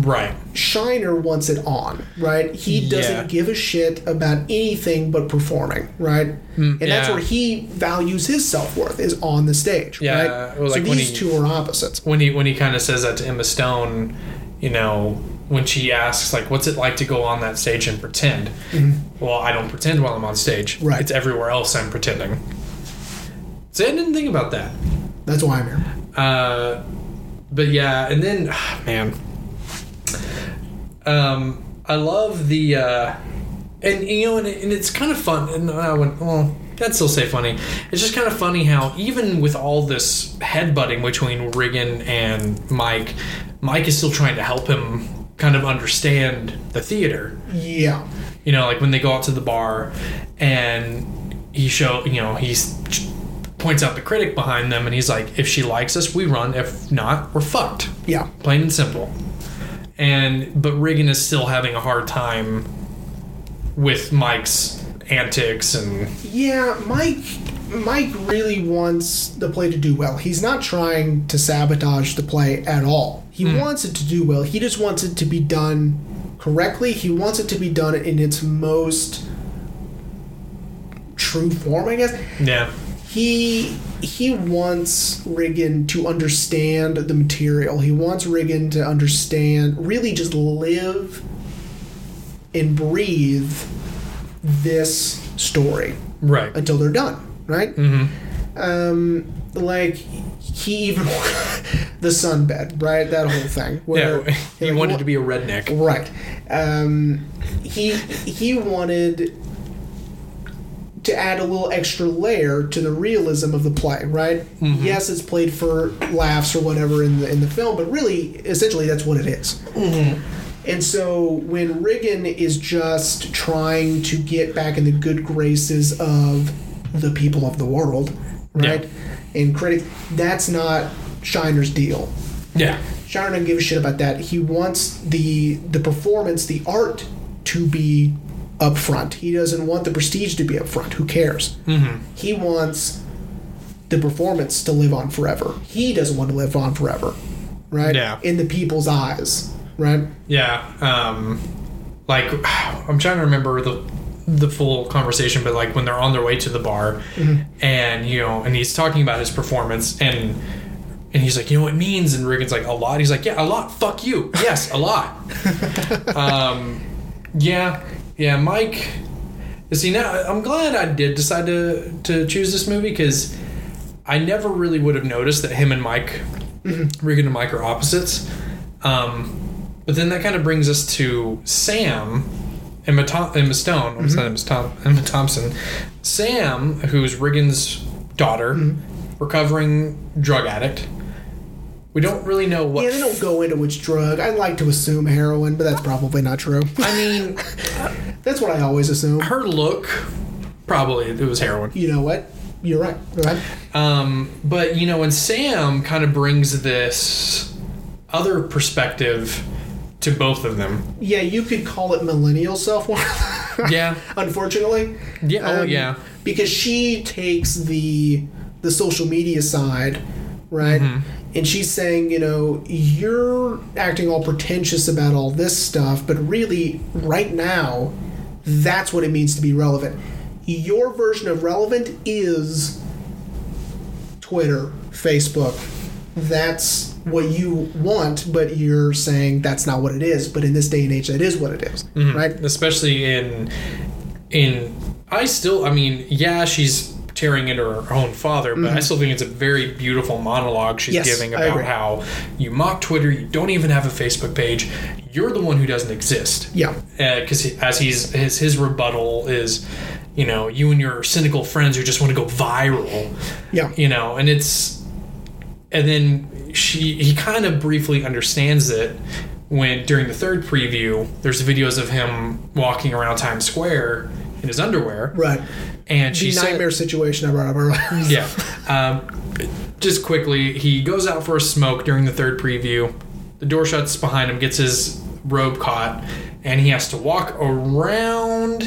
S1: Right.
S2: Shiner wants it on, right? He doesn't
S1: Yeah.
S2: give a shit about anything but performing, right? and that's
S1: Mm, yeah.
S2: where he values his self worth is on the stage,
S1: Yeah,
S2: right?
S1: well,
S2: so
S1: like when
S2: these
S1: he-
S2: two are opposites.
S1: When he when he kind of says that to Emma Stone, you know, when she asks like, "What's it like to go on that stage and pretend?" Well, I don't pretend while I'm on stage.
S2: Mm-hmm. Right.
S1: It's everywhere else I'm pretending. So I didn't think about that.
S2: That's why I'm here.
S1: Uh, but yeah, and then man, um, I love the uh, and you know, and, and it's kind of fun. And I went, well, I'd still say funny. It's just kind of funny how even with all this headbutting between Riggan and Mike, Mike is still trying to help him kind of understand the theater
S2: Yeah.
S1: you know like when they go out to the bar and he show you know he points out the critic behind them and he's like if she likes us we run if not we're fucked
S2: Yeah.
S1: plain and simple and but Riggan is still having a hard time with Mike's antics and
S2: Yeah, Mike Mike really wants the play to do well. He's not trying to sabotage the play at all. He
S1: Hmm.
S2: wants it to do well. He just wants it to be done correctly. He wants it to be done in its most true form, I guess.
S1: yeah
S2: He he wants Riggan to understand the material. He wants Riggan to understand, really just live and breathe this story
S1: right
S2: until they're done, right?
S1: mm-hmm.
S2: Um, like he even *laughs* the sunbed, right? That whole thing.
S1: yeah *laughs* he
S2: like,
S1: wanted to be a redneck
S2: right. Um, he he wanted to add a little extra layer to the realism of the play, right? Mm-hmm. Yes, it's played for laughs or whatever in the in the film, but really, essentially, that's what it is. Mm-hmm. And so when Riggan is just trying to get back in the good graces of the people of the world, right? And critic, that's not Shiner's deal.
S1: yeah
S2: Shiner doesn't give a shit about that. He wants the the performance, the art, to be up front. He doesn't want the prestige to be up front. Who cares?
S1: mm-hmm.
S2: He wants the performance to live on forever. He doesn't want to live on forever, right?
S1: Yeah.
S2: In the people's eyes, right?
S1: Yeah, um, like *sighs* I'm trying to remember the the full conversation, but like when they're on their way to the bar, and you know, and he's talking about his performance, and and he's like, you know, what it means, and Regan's like, a lot. He's like, yeah, a lot. Fuck you. Yes, a lot. *laughs* um, yeah, yeah, Mike. See now, I'm glad I did decide to to choose this movie because I never really would have noticed that him and Mike, Regan and Mike are opposites. Um, but then that kind of brings us to Sam, Emma, Tom, Emma Stone. I'm mm-hmm. sorry, Emma, Tom, Emma Thompson. Sam, who's Riggan's daughter, mm-hmm. recovering drug addict. We don't really know what.
S2: Yeah, they don't go into which drug. I'd like to assume heroin, but that's probably not true.
S1: I mean, *laughs*
S2: that's what I always assume.
S1: her look, probably it was heroin.
S2: You know what? You're right. Go ahead.
S1: Um, but you know, when Sam kind of brings this other perspective to both of them.
S2: Yeah, you could call it millennial self worth.
S1: Yeah. *laughs*
S2: Unfortunately.
S1: Yeah. Oh,
S2: Um,
S1: yeah.
S2: because she takes the the social media side, right? And she's saying, you know, you're acting all pretentious about all this stuff, but really, right now, that's what it means to be relevant. Your version of relevant is Twitter, Facebook. That's what you want, but you're saying that's not what it is. But in this day and age, that is what it is, mm-hmm. right?
S1: especially in in I still I mean yeah she's tearing into her own father but I still think it's a very beautiful monologue she's
S2: Mm-hmm. Yes,
S1: giving about how you mock Twitter you don't even have a Facebook page you're the one who doesn't exist
S2: Yeah.
S1: because as he's his his rebuttal is you know you and your cynical friends who just want to go viral
S2: Yeah.
S1: you know and it's and then she he kind of briefly understands it when during the third preview there's videos of him walking around times square in his underwear.
S2: Right.
S1: and she
S2: The
S1: said
S2: nightmare situation I brought up earlier. *laughs*
S1: yeah. Um, just quickly he goes out for a smoke during the third preview. The door shuts behind him gets his robe caught and he has to walk around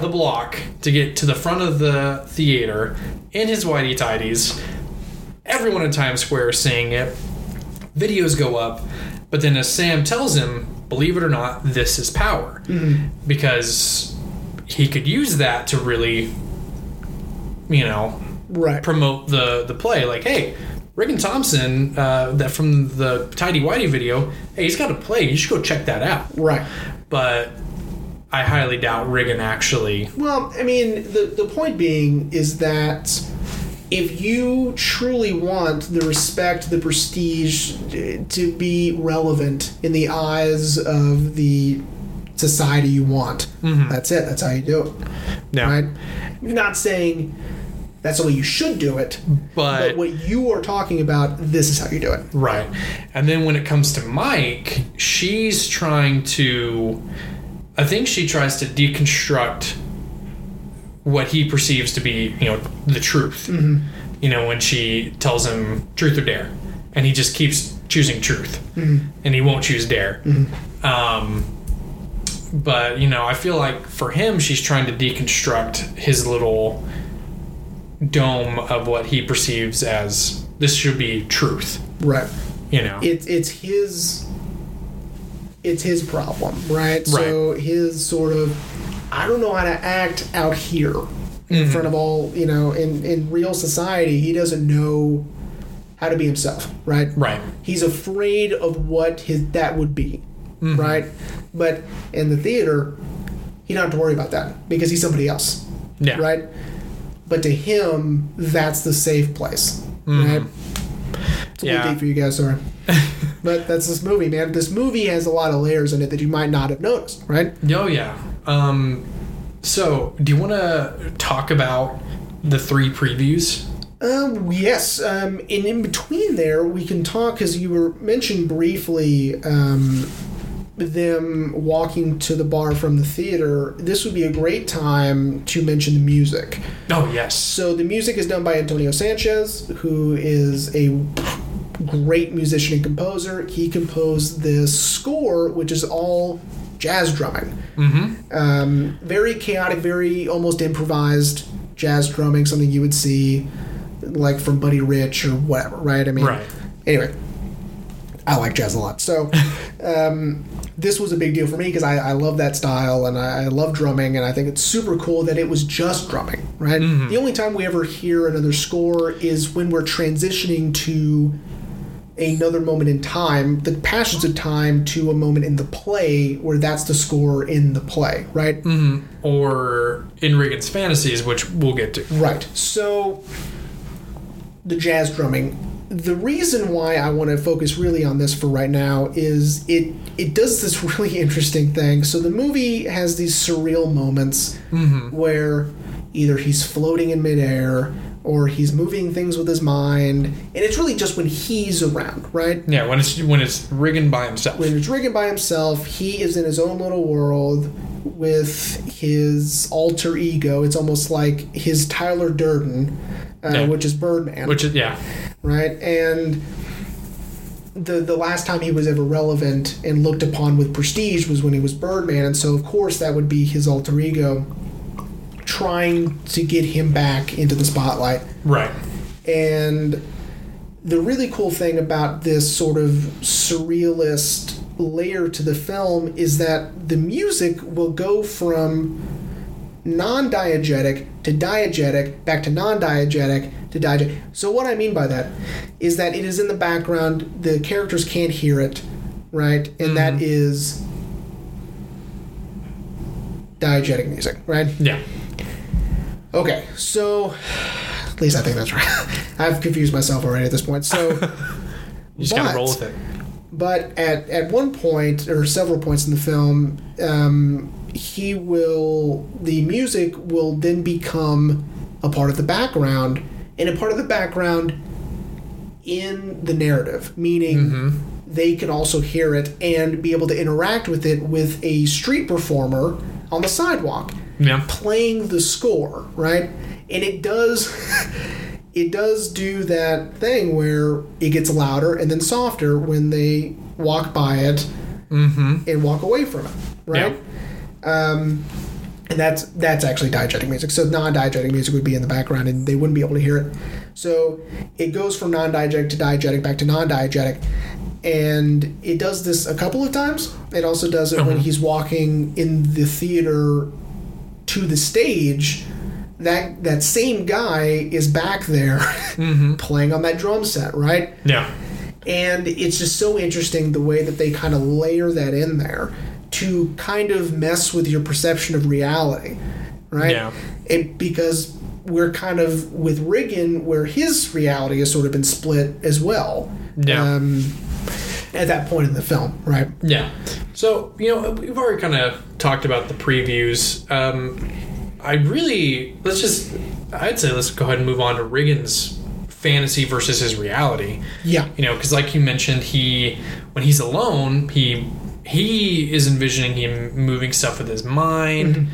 S1: the block to get to the front of the theater in his whitey tidies. Everyone in times square is seeing it. Videos go up but then as sam tells him believe it or not this is power. Because he could use that to really you know
S2: right.
S1: promote the the play. Like, hey, Regan Thomson, uh, that from the Tidy Whitey video, hey, he's got a play. You should go check that out.
S2: Right.
S1: But I highly doubt Regan actually.
S2: Well, I mean, the the point being is that if you truly want the respect, the prestige uh, to be relevant in the eyes of the society you want, mm-hmm. that's it. That's how you do it.
S1: No,
S2: Right? Not saying that's the way you should do it,
S1: but,
S2: but what you are talking about, this is how you do it.
S1: right. And then when it comes to Mike, she's trying to. I think she tries to deconstruct what he perceives to be, you know, the truth. Mm-hmm. You know, when she tells him truth or dare, and he just keeps choosing truth, mm-hmm. and he won't choose dare. Um, but you know, I feel like for him, she's trying to deconstruct his little dome of what he perceives as this should be truth.
S2: Right.
S1: You know,
S2: it's it's his it's his problem, right? So his sort of I don't know how to act out here in mm-hmm. front of all, you know, in in real society, he doesn't know how to be himself, right?
S1: right?
S2: He's afraid of what his that would be, right? But in the theater, he don't have to worry about that because he's somebody else,
S1: Yeah,
S2: right? But to him, that's the safe place, right? It's a
S1: Yeah.
S2: deep for you guys, sorry. *laughs* but that's this movie, man. This movie has a lot of layers in it that you might not have noticed, right?
S1: Oh yeah. Um, so, do you want to talk about the three previews?
S2: Um, yes. Um, and in between there, we can talk because you were mentioned briefly um, them walking to the bar from the theater. This would be a great time to mention the music.
S1: Oh yes.
S2: So the music is done by Antonio Sanchez, who is a great musician and composer. He composed this score, which is all jazz drumming.
S1: Mm-hmm.
S2: Um, very chaotic, very almost improvised jazz drumming, something you would see like from Buddy Rich or whatever, right? I mean,
S1: Right.
S2: anyway, I like jazz a lot. So um, this was a big deal for me because I, I love that style and I, I love drumming and I think it's super cool that it was just drumming, right? The only time we ever hear another score is when we're transitioning to another moment in time, the passions of time to a moment in the play where that's the score in the play, right?
S1: Or in Regan's fantasies, which we'll get to.
S2: Right. So the jazz drumming. The reason why I want to focus really on this for right now is it it does this *laughs* really interesting thing. So the movie has these surreal moments mm-hmm. where either he's floating in midair or he's moving things with his mind, and it's really just when he's around, right?
S1: Yeah, when it's when it's Regan by himself.
S2: when it's Riggan by himself, he is in his own little world with his alter ego. It's almost like his Tyler Durden, uh,
S1: Yeah.
S2: which is Birdman,
S1: which is yeah.
S2: right? And the the last time he was ever relevant and looked upon with prestige was when he was Birdman, and so of course that would be his alter ego trying to get him back into the spotlight.
S1: Right.
S2: And the really cool thing about this sort of surrealist layer to the film is that the music will go from non diegetic to diegetic, back to non diegetic to diegetic. So, what I mean by that is that it is in the background, the characters can't hear it, right? And that mm-hmm. is diegetic music, right?
S1: Yeah.
S2: Okay, so at least I think that's right. *laughs* I've confused myself already at this point. So, *laughs*
S1: You just gotta roll with it.
S2: but at at one point or several points in the film, um, he will the music will then become a part of the background and a part of the background in the narrative, meaning they can also hear it and be able to interact with it with a street performer on the sidewalk
S1: Yeah.
S2: playing the score, right? And it does *laughs* it does do that thing where it gets louder and then softer when they walk by it and walk away from it, right? Um, and that's that's actually diegetic music. So non-diegetic music would be in the background, and they wouldn't be able to hear it. So it goes from non-diegetic to diegetic back to non-diegetic, and it does this a couple of times. It also does it when he's walking in the theater to the stage. That that same guy is back there *laughs* playing on that drum set, right?
S1: Yeah.
S2: And it's just so interesting the way that they kind of layer that in there to kind of mess with your perception of reality, right?
S1: Yeah.
S2: It, because we're kind of with Riggan, where his reality has sort of been split as well.
S1: Yeah.
S2: Um, at that point in the film, right?
S1: Yeah. So, you know, we've already kind of talked about the previews. Um, I really, let's just, I'd say let's go ahead and move on to Riggan's fantasy versus his reality.
S2: Yeah.
S1: You know, because like you mentioned, he, when he's alone, he, he is envisioning him moving stuff with his mind.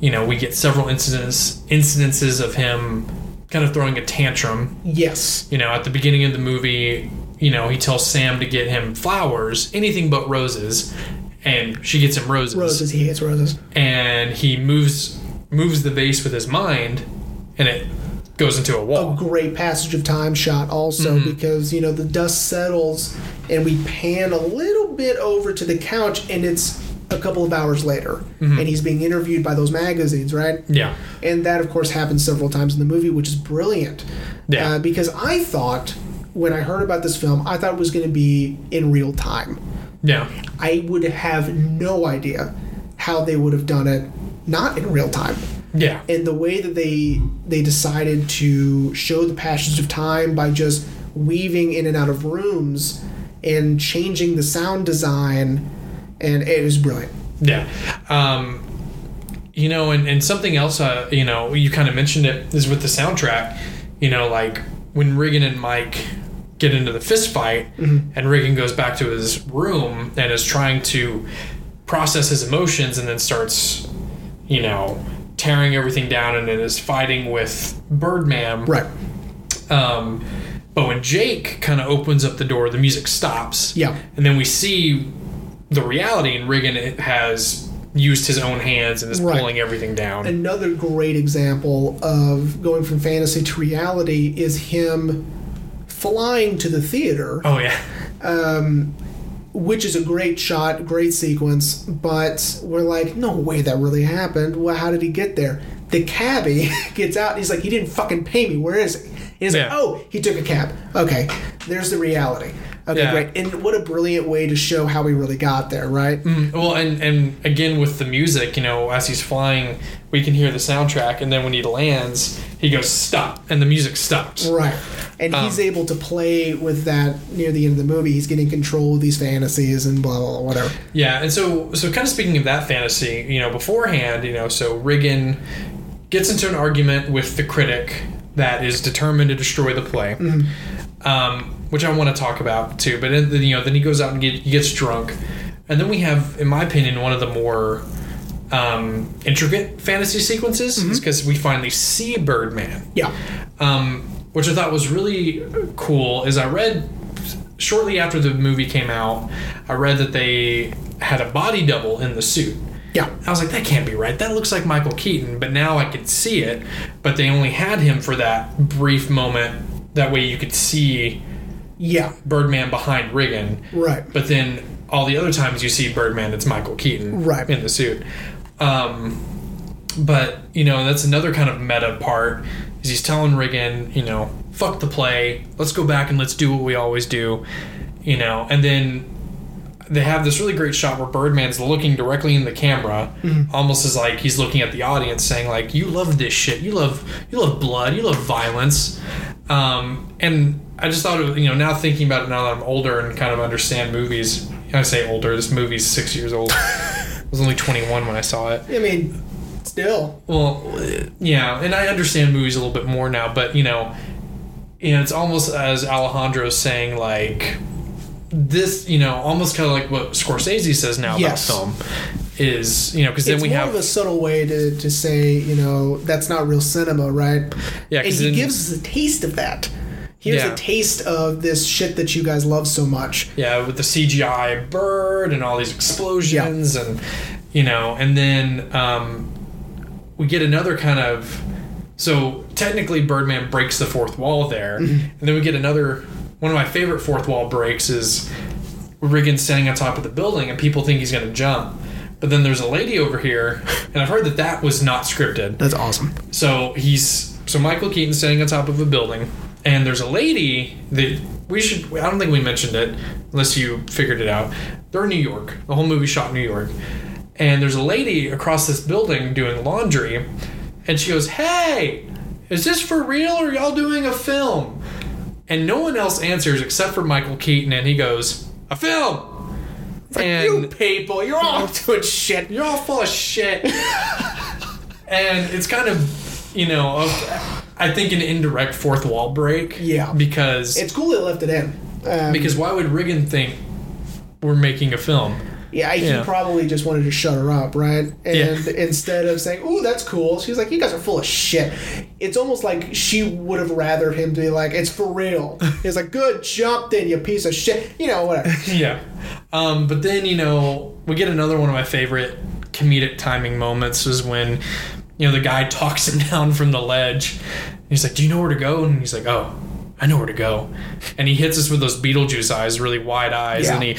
S1: You know, we get several incidents, incidences of him kind of throwing a tantrum
S2: Yes.
S1: you know, at the beginning of the movie, you know, he tells Sam to get him flowers, anything but roses, and she gets him roses.
S2: Roses. He hates roses.
S1: And he moves moves the vase with his mind, and it goes into a wall.
S2: a great passage of time shot also
S1: Mm-hmm.
S2: because you know the dust settles and we pan a little bit over to the couch and it's a couple of hours later
S1: Mm-hmm.
S2: and he's being interviewed by those magazines right
S1: Yeah,
S2: and that of course happens several times in the movie which is brilliant
S1: Yeah.
S2: uh, because i thought when i heard about this film i thought it was going to be in real time.
S1: Yeah,
S2: i would have no idea how they would have done it not in real time.
S1: Yeah,
S2: and the way that they they decided to show the passage of time by just weaving in and out of rooms and changing the sound design and it was brilliant.
S1: Yeah. Um, you know, and, and something else, uh, you know, you kind of mentioned it is with the soundtrack. You know, like when Regan and Mike get into the fist fight, and Regan goes back to his room and is trying to process his emotions, and then starts, you know, tearing everything down, and then is fighting with Birdman.
S2: right
S1: Um, but when Jake kind of opens up the door, the music stops.
S2: Yeah.
S1: And then we see the reality, and Regan has used his own hands and is
S2: Right.
S1: pulling everything down.
S2: another great example of going from fantasy to reality is him flying to the theater
S1: oh yeah,
S2: um, which is a great shot, great sequence, but we're like, no way that really happened. Well, how did he get there? The cabbie *laughs* gets out and he's like, he didn't fucking pay me. Where is he? He's like, oh, he took a cab. Okay, there's the reality. Okay,
S1: Yeah.
S2: great. And what a brilliant way to show how he really got there, right?
S1: well, and and again with the music, you know, as he's flying, we can hear the soundtrack, and then when he lands, he goes stop, and the music stops.
S2: Right. And he's
S1: Um,
S2: able to play with that near the end of the movie. He's getting control of these fantasies and blah, blah, blah, whatever.
S1: Yeah, and so so kind of speaking of that fantasy, you know, beforehand, you know, so Riggan gets into an argument with the critic that is determined to destroy the play, um, which I want to talk about too. But then, you know, then he goes out and get, he gets drunk, and then we have, in my opinion, one of the more um, intricate fantasy sequences because we finally see Birdman
S2: Yeah.
S1: um, which I thought was really cool. Is I read shortly after the movie came out, I read that they had a body double in the suit,
S2: Yeah.
S1: I was like, that can't be right. That looks like Michael Keaton, but now I could see it. But they only had him for that brief moment. That way you could see
S2: Yeah.
S1: Birdman behind Riggan.
S2: Right.
S1: But then all the other times you see Birdman, it's Michael Keaton
S2: Right.
S1: in the suit. Um, but you know that's another kind of meta part is he's telling Riggan, you know, fuck the play, let's go back and let's do what we always do, you know, and then they have this really great shot where Birdman's looking directly in the camera, almost as like he's looking at the audience, saying like, "You love this shit. You love you love blood. You love violence." Um, and I just thought, of, you know, now thinking about it now that I'm older and kind of understand movies. I say older. This movie's six years old. *laughs* I was only 21 when I saw it.
S2: I mean, still.
S1: Well, yeah, and I understand movies a little bit more now, but you know, you know, it's almost as Alejandro's saying like this, you know, almost kind of like what Scorsese says now
S2: Yes.
S1: about film is, you know, because then
S2: it's
S1: we
S2: more
S1: have
S2: of a subtle way to, to say, you know, that's not real cinema, right?
S1: Yeah,
S2: and
S1: 'cause
S2: he
S1: then-
S2: gives us a taste of that. Here's
S1: Yeah.
S2: a taste of this shit that you guys love so much.
S1: yeah with the CGI bird and all these explosions and you know, and then um, we get another kind of so technically Birdman breaks the fourth wall there, and then we get another one of my favorite fourth wall breaks is Riggan standing on top of the building and people think he's going to jump. But then there's a lady over here, *laughs* and I've heard that that was not scripted.
S2: That's awesome.
S1: So he's so Michael Keaton standing on top of a building, and there's a lady that we should. I don't think we mentioned it unless you figured it out. They're in New York. The whole movie shot in New York, and there's a lady across this building doing laundry, and she goes, "Hey, is this for real or y'all doing a film?" And no one else answers except for Michael Keaton, and he goes, "A film." and
S2: you people, you're all *laughs* doing shit.
S1: you're all full of shit. *laughs* *laughs* and it's kind of, you know, I think an indirect fourth wall break.
S2: Yeah.
S1: Because
S2: It's cool they left it in. Um,
S1: because why would Riggan think we're making a film?
S2: yeah, he
S1: Yeah.
S2: probably just wanted to shut her up, right? And
S1: Yeah.
S2: instead of saying, "Ooh, that's cool," she's like, "You guys are full of shit." It's almost like she would have rather him to be like, "It's for real." *laughs* He's like, "Good jump, then you piece of shit," you know, whatever. *laughs*
S1: Yeah. Um, but then, you know, we get another one of my favorite comedic timing moments is when, you know, the guy talks him *laughs* down from the ledge. He's like, Do you know where to go? And he's like, Oh, I know where to go. And he hits us with those Beetlejuice eyes, really wide eyes,
S2: Yeah.
S1: and he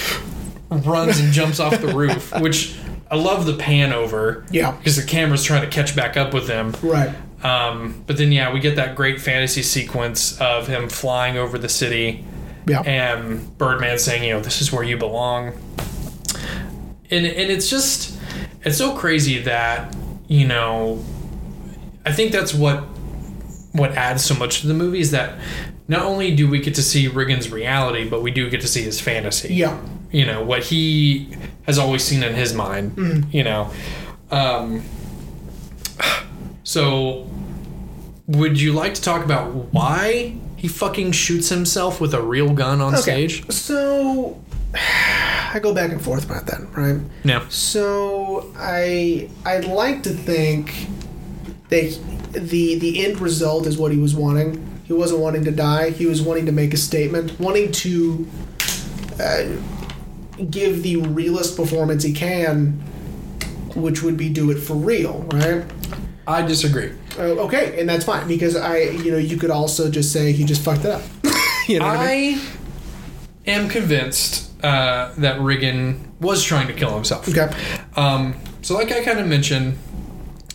S1: runs and jumps off the roof, *laughs* which I love the pan over.
S2: Yeah.
S1: Because the camera's trying to catch back up with him.
S2: Right.
S1: Um, but then, yeah, we get that great fantasy sequence of him flying over the city
S2: Yeah.
S1: and Birdman saying, you know, this is where you belong. And and it's just it's so crazy that, you know, I think that's what what adds so much to the movie is that not only do we get to see Riggan's reality, but we do get to see his fantasy.
S2: yeah.
S1: You know, what he has always seen in his mind, you know. Um so would you like to talk about why he fucking shoots himself with a real gun on stage?
S2: So *sighs* I go back and forth about that, right?
S1: No.
S2: So I I'd like to think that the the end result is what he was wanting. He wasn't wanting to die. He was wanting to make a statement, wanting to uh, give the realest performance he can, which would be do it for real, right?
S1: I disagree.
S2: Uh, okay, and that's fine because I, you know, you could also just say he just fucked it up. *laughs* you know what I mean?
S1: Am convinced uh, that Riggan was trying to kill himself.
S2: Okay.
S1: Um, so, like I kind of mentioned,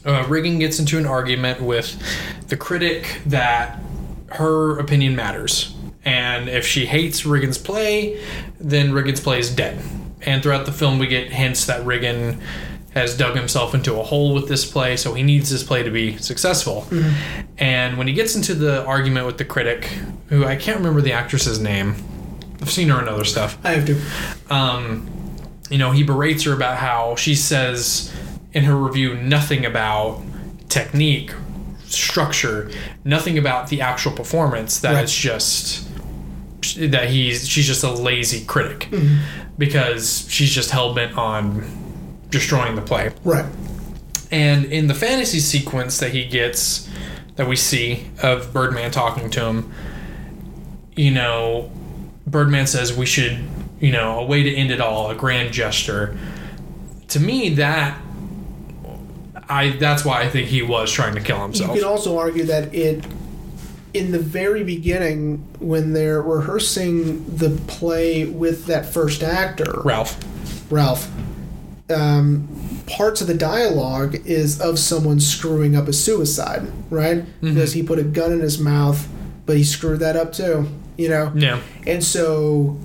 S1: uh, Riggan gets into an argument with the critic that her opinion matters. And if she hates Riggan's play, then Riggan's play is dead. And throughout the film, we get hints that Riggan has dug himself into a hole with this play, so he needs this play to be successful. And when he gets into the argument with the critic, who I can't remember the actress's name, I've seen her in other stuff
S2: I have to.
S1: um, you know, he berates her about how she says in her review nothing about technique, structure, nothing about the actual performance. That
S2: Right.
S1: it's just that he's she's just a lazy critic mm-hmm. because she's just hell bent on destroying the play.
S2: Right.
S1: And in the fantasy sequence that he gets, that we see of Birdman talking to him, you know, Birdman says we should, you know, a way to end it all, a grand gesture. To me, that I that's why I think he was trying to kill himself.
S2: You can also argue that it, in the very beginning, when they're rehearsing the play with that first actor,
S1: Ralph.
S2: Ralph, um, parts of the dialogue is of someone screwing up a suicide, right?
S1: Mm-hmm.
S2: Because he put a gun in his mouth, but he screwed that up too, you know?
S1: Yeah.
S2: And so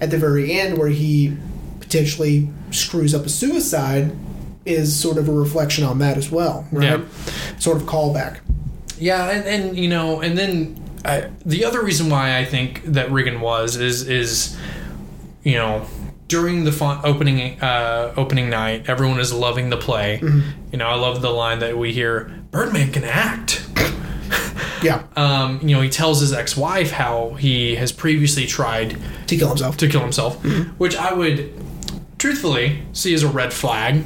S2: at the very end, where he potentially screws up a suicide, is sort of a reflection on that as well, right?
S1: Yeah.
S2: Sort of callback.
S1: Yeah, and, and you know, and then I, the other reason why I think that Regan was is is you know during the font opening uh, opening night, everyone is loving the play. You know, I love the line that we hear: "Birdman can act." *laughs*
S2: Yeah.
S1: Um, you know, he tells his ex-wife how he has previously tried
S2: To kill himself.
S1: to kill himself, which I would truthfully see as a red flag,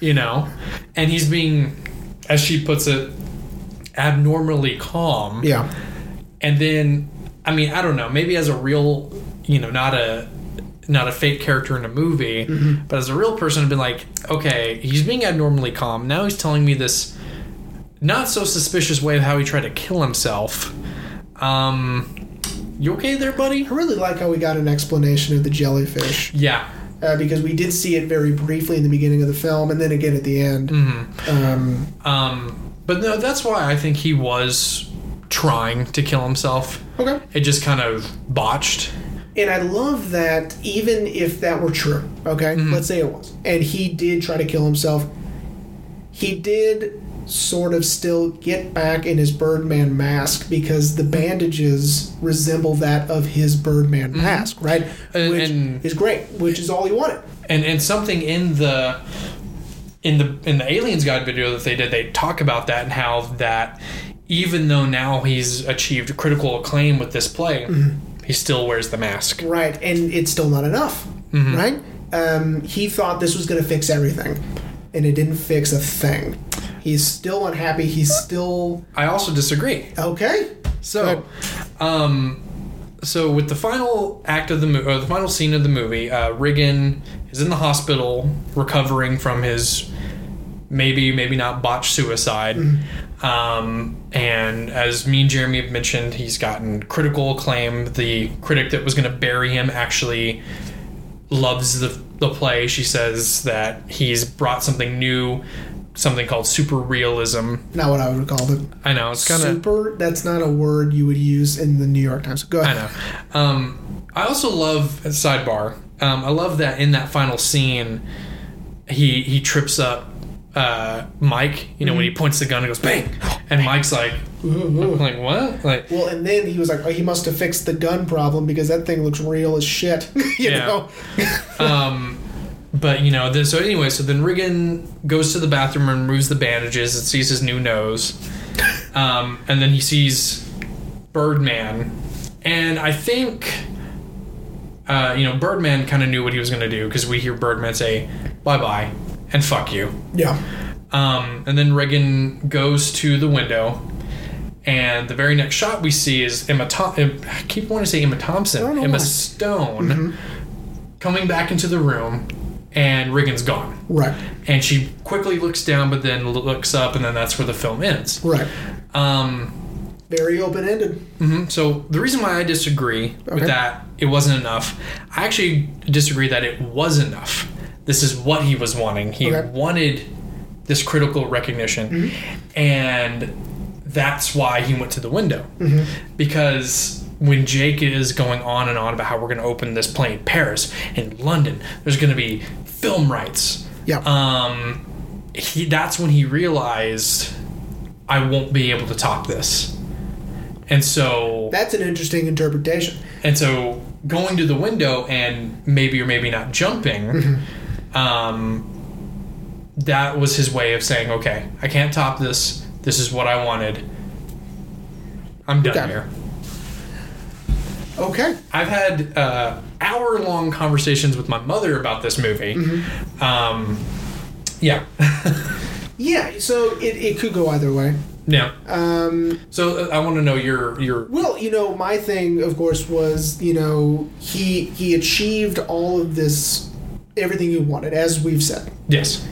S1: you know. And he's being, as she puts it, abnormally calm.
S2: Yeah.
S1: And then, I mean, I don't know, maybe as a real, you know, not a not a fake character in a movie, but as a real person, I've been like, okay, he's being abnormally calm. Now he's telling me this not so suspicious way of how he tried to kill himself. Um, you okay there, buddy?
S2: I really like how we got an explanation of the jellyfish
S1: Yeah.
S2: Uh, because we did see it very briefly in the beginning of the film and then again at the end. Um,
S1: Um, but no, that's why I think he was trying to kill himself.
S2: okay.
S1: It just kind of botched.
S2: And I love that even if that were true, okay, let's say it was, and he did try to kill himself, he did sort of still get back in his Birdman mask because the bandages resemble that of his Birdman mm-hmm. mask, right?
S1: And-
S2: which
S1: and-
S2: is great, which is all he wanted.
S1: and and something in the in the in the aliens guide video that they did they talk about that and how that even though now he's achieved critical acclaim with this play mm-hmm. he still wears the mask
S2: Right, and it's still not enough, mm-hmm. right? Um, he thought this was going to fix everything, and it didn't fix a thing. He's still unhappy. He's still
S1: i also disagree.
S2: Okay.
S1: so um so with the final act of the movie or the final scene of the movie uh riggan is in the hospital recovering from his maybe maybe not botched suicide. Um, and as me and jeremy have mentioned he's gotten critical acclaim. The critic that was going to bury him actually loves the, the play. She says that he's brought something new something called super realism
S2: Not what I would call it.
S1: i know it's kind of
S2: Super. That's not a word you would use in the New York Times. Go ahead.
S1: I know. Um, I also love sidebar. Um, I love that in that final scene, he he trips up uh, Mike. You know when he points the gun and goes bang, and Mike's like, like what? Like
S2: Well, and then he was like, oh, he must have fixed the gun problem because that thing looks real as shit. *laughs* you
S1: Yeah.
S2: know?
S1: um, but you know. this, so anyway, so then Riggan goes to the bathroom and removes the bandages and sees his new nose, *laughs* um, and then he sees Birdman, and I think. Uh, you know, Birdman kind of knew what he was going to do because we hear Birdman say, bye bye, and fuck you.
S2: Yeah.
S1: Um, and then Reagan goes to the window, and the very next shot we see is Emma. I keep wanting to say Emma Thompson,
S2: I don't know
S1: Emma. Stone, coming back into the room, and Reagan's gone.
S2: Right.
S1: And she quickly looks down, but then looks up, and then that's where the film ends.
S2: Right.
S1: Um,
S2: Very open ended.
S1: mhm. So the reason why I disagree
S2: Okay.
S1: with that, it wasn't enough. I actually disagree that it was enough. This is what he was wanting. He
S2: Okay.
S1: wanted this critical recognition, and that's why he went to the window. Because when Jake is going on and on about how we're going to open this play in Paris, in London, there's going to be film rights.
S2: Yeah.
S1: Um, he that's when he realized I won't be able to top this. And so
S2: That's an interesting interpretation.
S1: and so going to the window and maybe or maybe not jumping, um, that was his way of saying, okay, I can't top this. This is what I wanted. I'm done
S2: Okay.
S1: here.
S2: Okay.
S1: I've had uh, hour long conversations with my mother about this movie. Um, yeah. *laughs*
S2: Yeah. So it, it could go either way.
S1: yeah.
S2: Um,
S1: So uh, I want to know your your
S2: Well, you know, my thing, of course, was you know he he achieved all of this, everything he wanted, as we've said.
S1: yes.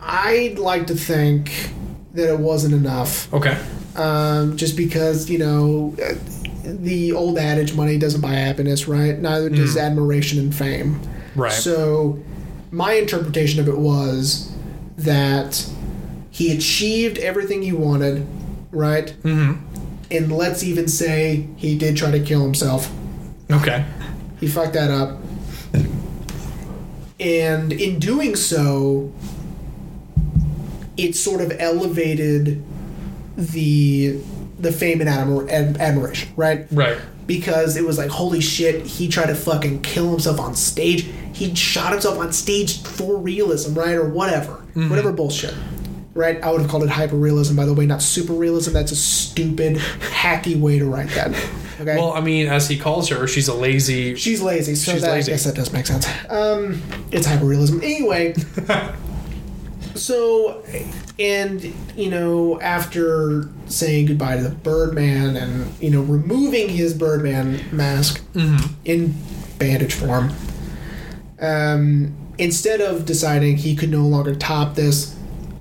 S2: I'd like to think that it wasn't enough.
S1: Okay.
S2: Um, just because you know uh, the old adage, money doesn't buy happiness, right? Neither does admiration and fame.
S1: Right.
S2: So, my interpretation of it was that he achieved everything he wanted, right?
S1: Mm-hmm.
S2: And let's even say he did try to kill himself.
S1: Okay.
S2: He fucked that up. And in doing so, it sort of elevated the the fame and admir- ad- admiration, right?
S1: Right.
S2: Because it was like, holy shit, he tried to fucking kill himself on stage. He shot himself on stage for realism, right? Or whatever. Whatever bullshit. Right? I would have called it hyper realism, by the way, not super realism. That's a stupid, hacky way to write that. Okay?
S1: Well, I mean, as he calls her, she's a lazy.
S2: She's lazy, so
S1: She's
S2: that,
S1: lazy.
S2: I guess that does make sense. Um, it's hyperrealism. Anyway, *laughs* so, and, you know, after saying goodbye to the Birdman and, you know, removing his Birdman mask in bandage form, um, instead of deciding he could no longer top this,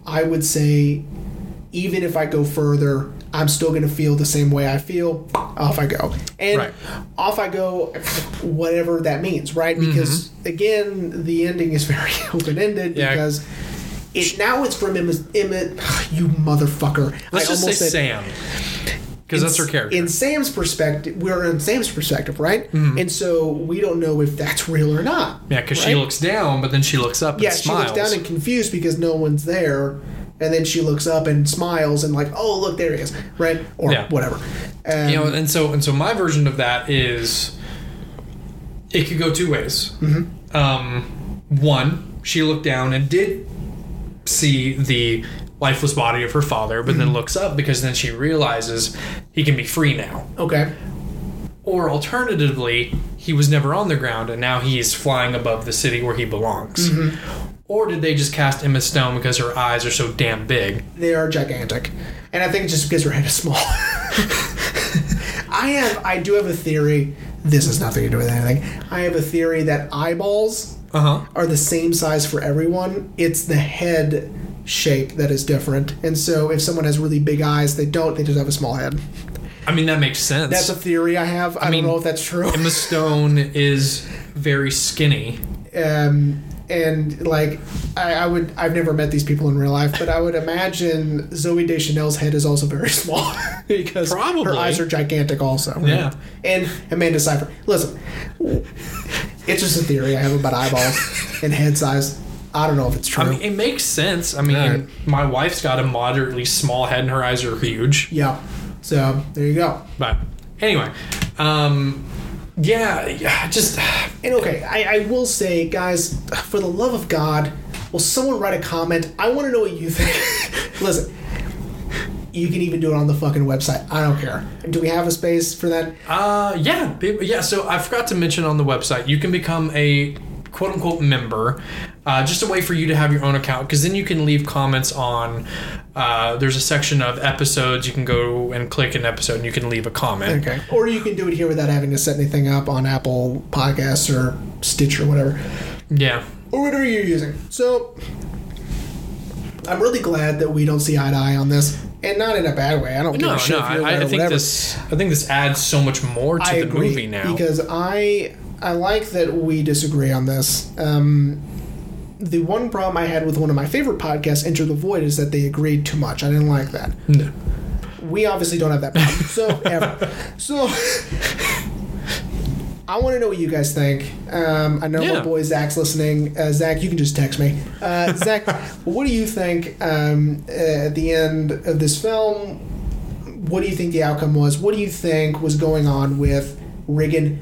S2: I would say, even if I go further, I'm still going to feel the same way I feel. Off I go. And
S1: Right.
S2: off I go, whatever that means, right? Because, again, the ending is very *laughs* open ended
S1: Yeah.
S2: because. It, now it's from Emmett, Emmett *sighs* you motherfucker.
S1: Let's
S2: I
S1: just say
S2: almost said-
S1: Sam, because that's her character.
S2: in Sam's perspective, we're in Sam's perspective, right?
S1: Mm-hmm.
S2: And so we don't know if that's real or not.
S1: yeah, because she looks down, but then she looks up and
S2: Yeah, she looks down and confused because no one's there, and then she looks up and smiles and like, oh look, there he is, right? Or
S1: Yeah.
S2: whatever. Um,
S1: you know, and so and so my version of that is it could go two ways.
S2: Mm-hmm.
S1: Um, one, she looked down and did see the lifeless body of her father, but
S2: Mm-hmm.
S1: then looks up because then she realizes he can be free now.
S2: okay,
S1: Or alternatively, he was never on the ground and now he is flying above the city where he belongs.
S2: Mm-hmm.
S1: Or did they just cast Emma Stone because her eyes are so damn big?
S2: they are gigantic, and I think it's just because her head is small. *laughs* I have, I do have a theory. This has nothing to do with anything. I have a theory that eyeballs
S1: Uh huh.
S2: are the same size for everyone. It's the head shape that is different. And so if someone has really big eyes, they don't, they just have a small head.
S1: I mean, that makes sense.
S2: That's a theory I have. I,
S1: mean,
S2: don't know if that's true.
S1: Emma Stone is very skinny.
S2: Um, and like, I, I would, I've never met these people in real life, but I would imagine Zooey Deschanel's head is also very *laughs* small *laughs* because
S1: Probably.
S2: her eyes are gigantic also.
S1: Yeah.
S2: And Amanda Seyfried. Listen, it's just a theory I have about eyeballs *laughs* and head size. I don't know if it's true.
S1: I mean, it makes sense. I mean,
S2: Right.
S1: my wife's got a moderately small head and her eyes are huge.
S2: yeah. So there you go.
S1: But anyway, um, yeah, yeah, *sighs* just *sighs*
S2: And okay, I, I will say, guys, for the love of God, will someone write a comment? I want to know what you think. *laughs* Listen, you can even do it on the fucking website. I don't care. Do we have a space for that?
S1: uh, yeah, yeah. So I forgot to mention on the website, you can become a quote unquote member. Uh, just a way for you to have your own account because then you can leave comments on. Uh, there's a section of episodes you can go and click an episode and you can leave a comment.
S2: Okay. Or you can do it here without having to set anything up on Apple Podcasts or Stitch or whatever.
S1: Yeah,
S2: Or whatever you're using. So, I'm really glad that we don't see eye to eye on this. And not in a bad way. I don't give
S1: no,
S2: a shit
S1: no.
S2: if you're
S1: I, I think
S2: whatever.
S1: this. I think this adds so much more to
S2: I
S1: the
S2: agree
S1: movie now.
S2: because I I like that we disagree on this. Um, the one problem I had with one of my favorite podcasts, Enter the Void, is that they agreed too much. I didn't like that.
S1: No.
S2: We obviously don't have that problem. *laughs* So ever. So I want to know what you guys think. Um, I know
S1: Yeah.
S2: my boy Zach's listening. Uh, Zach, you can just text me. Uh, *laughs* Zach, what do you think um, uh, at the end of this film? What do you think the outcome was? What do you think was going on with Riggan?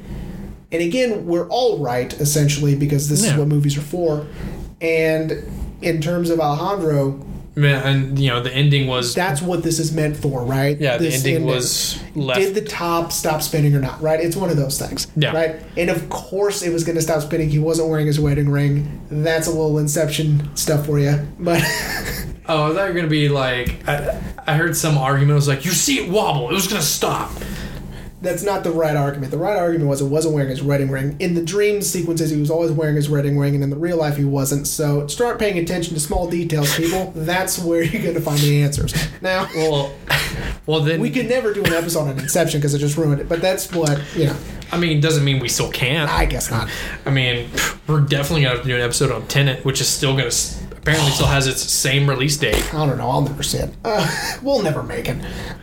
S2: And again, we're all right essentially because this is what movies are for. And in terms of Alejandro,
S1: Yeah, and you know the ending was
S2: that's what this is meant for, right?
S1: yeah the
S2: This
S1: ending
S2: ending.
S1: was left
S2: Did the top stop spinning or not? Right? It's one of those things.
S1: Yeah.
S2: Right? And of course it was going to stop spinning. He wasn't wearing his wedding ring. That's a little Inception stuff for you. But *laughs*
S1: Oh, I thought you were gonna be like I, I heard some argument I was like you see it wobble, it was gonna stop.
S2: That's not the right argument. The right argument was it wasn't wearing his wedding ring. In the dream sequences, he was always wearing his wedding ring, and in the real life, he wasn't. So start paying attention to small details, people. *laughs* that's where you're going to find the answers. Now,
S1: Well, well then
S2: we could never do an episode on Inception because it just ruined it. But that's what you know.
S1: I mean, doesn't mean we still can't.
S2: I guess not.
S1: I mean, we're definitely gonna have to do an episode on Tenet, which is still gonna s- apparently still has its same release date.
S2: I don't know. I'll never see it. Uh, we'll never make it.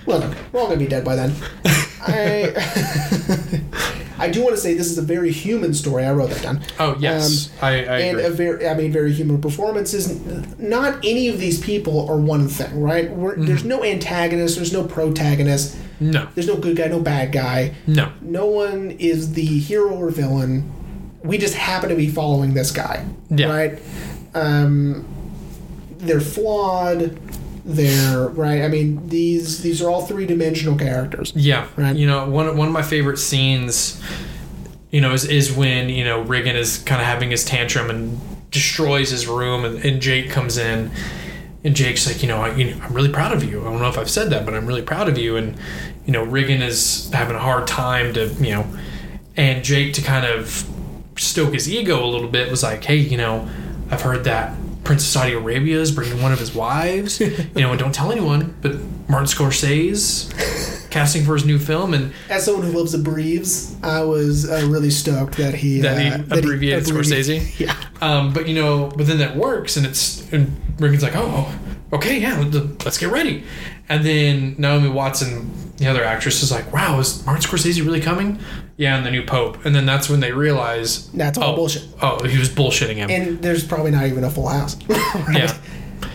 S2: Look, we're all gonna be dead by then. *laughs* I *laughs* I do want to say this is a very human story. I wrote that down.
S1: Oh yes, I, I
S2: and
S1: agree.
S2: a very, I mean, very human performances. Not any of these people are one thing, right? We're,
S1: Mm-hmm.
S2: There's no antagonist. There's no protagonist.
S1: no,
S2: There's no good guy, no bad guy.
S1: no.
S2: No one is the hero or villain. We just happen to be following this guy,
S1: Yeah.
S2: right? Um, they're flawed. They're right. I mean, these these are all three dimensional characters.
S1: Yeah,
S2: Right.
S1: you know, one one of my favorite scenes, you know, is is when you know Riggan is kind of having his tantrum and destroys his room, and, and Jake comes in, and Jake's like, you know, I, you know, I'm really proud of you. I don't know if I've said that, but I'm really proud of you. And you know, Riggan is having a hard time to, you know, and Jake to kind of stoke his ego a little bit was like, hey, you know, I've heard that Prince of Saudi Arabia is bringing one of his wives, *laughs* you know, and don't tell anyone, but Martin Scorsese's casting for his new film, and
S2: As someone who loves the breves, I was uh, really stoked that he
S1: that he
S2: uh, that
S1: abbreviated
S2: abbrevi-
S1: Scorsese. *laughs*
S2: Yeah.
S1: Um, but you know, but then that works, and it's and Riggan's like, oh, okay, yeah, let's get ready. And then Naomi Watson, the other actress, is like, wow, is Martin Scorsese really coming? Yeah, and the new Pope. And then that's when they realize
S2: That's all
S1: oh,
S2: bullshit.
S1: Oh, he was bullshitting him.
S2: And there's probably not even a full house. *laughs* right?
S1: Yeah.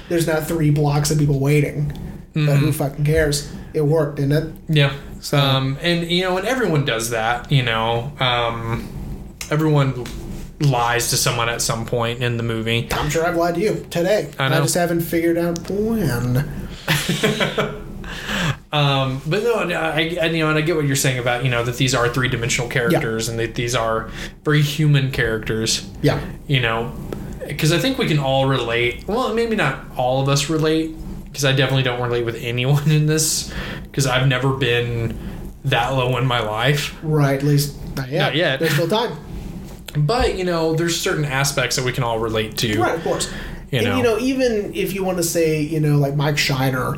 S2: There's not three blocks of people waiting. But
S1: Mm-hmm.
S2: who fucking cares? It worked, didn't it?
S1: Yeah.
S2: So-
S1: Um, and you know, and everyone does that. You know, um, everyone lies to someone at some point in the movie.
S2: I'm sure I've lied to you today.
S1: I know.
S2: just haven't figured out when. *laughs*
S1: Um, but no, I, I, you know, and I get what you're saying about you know that these are three dimensional characters and that these are very human characters.
S2: Yeah.
S1: You know, because I think we can all relate. Well, maybe not all of us relate, because I definitely don't relate with anyone in this, because I've never been that low in my life.
S2: Right, at least not yet.
S1: Not yet.
S2: There's still time.
S1: But you know, there's certain aspects that we can all relate to.
S2: Right, of course.
S1: You
S2: and
S1: know.
S2: you know, even if you want to say, you know, like Mike Shiner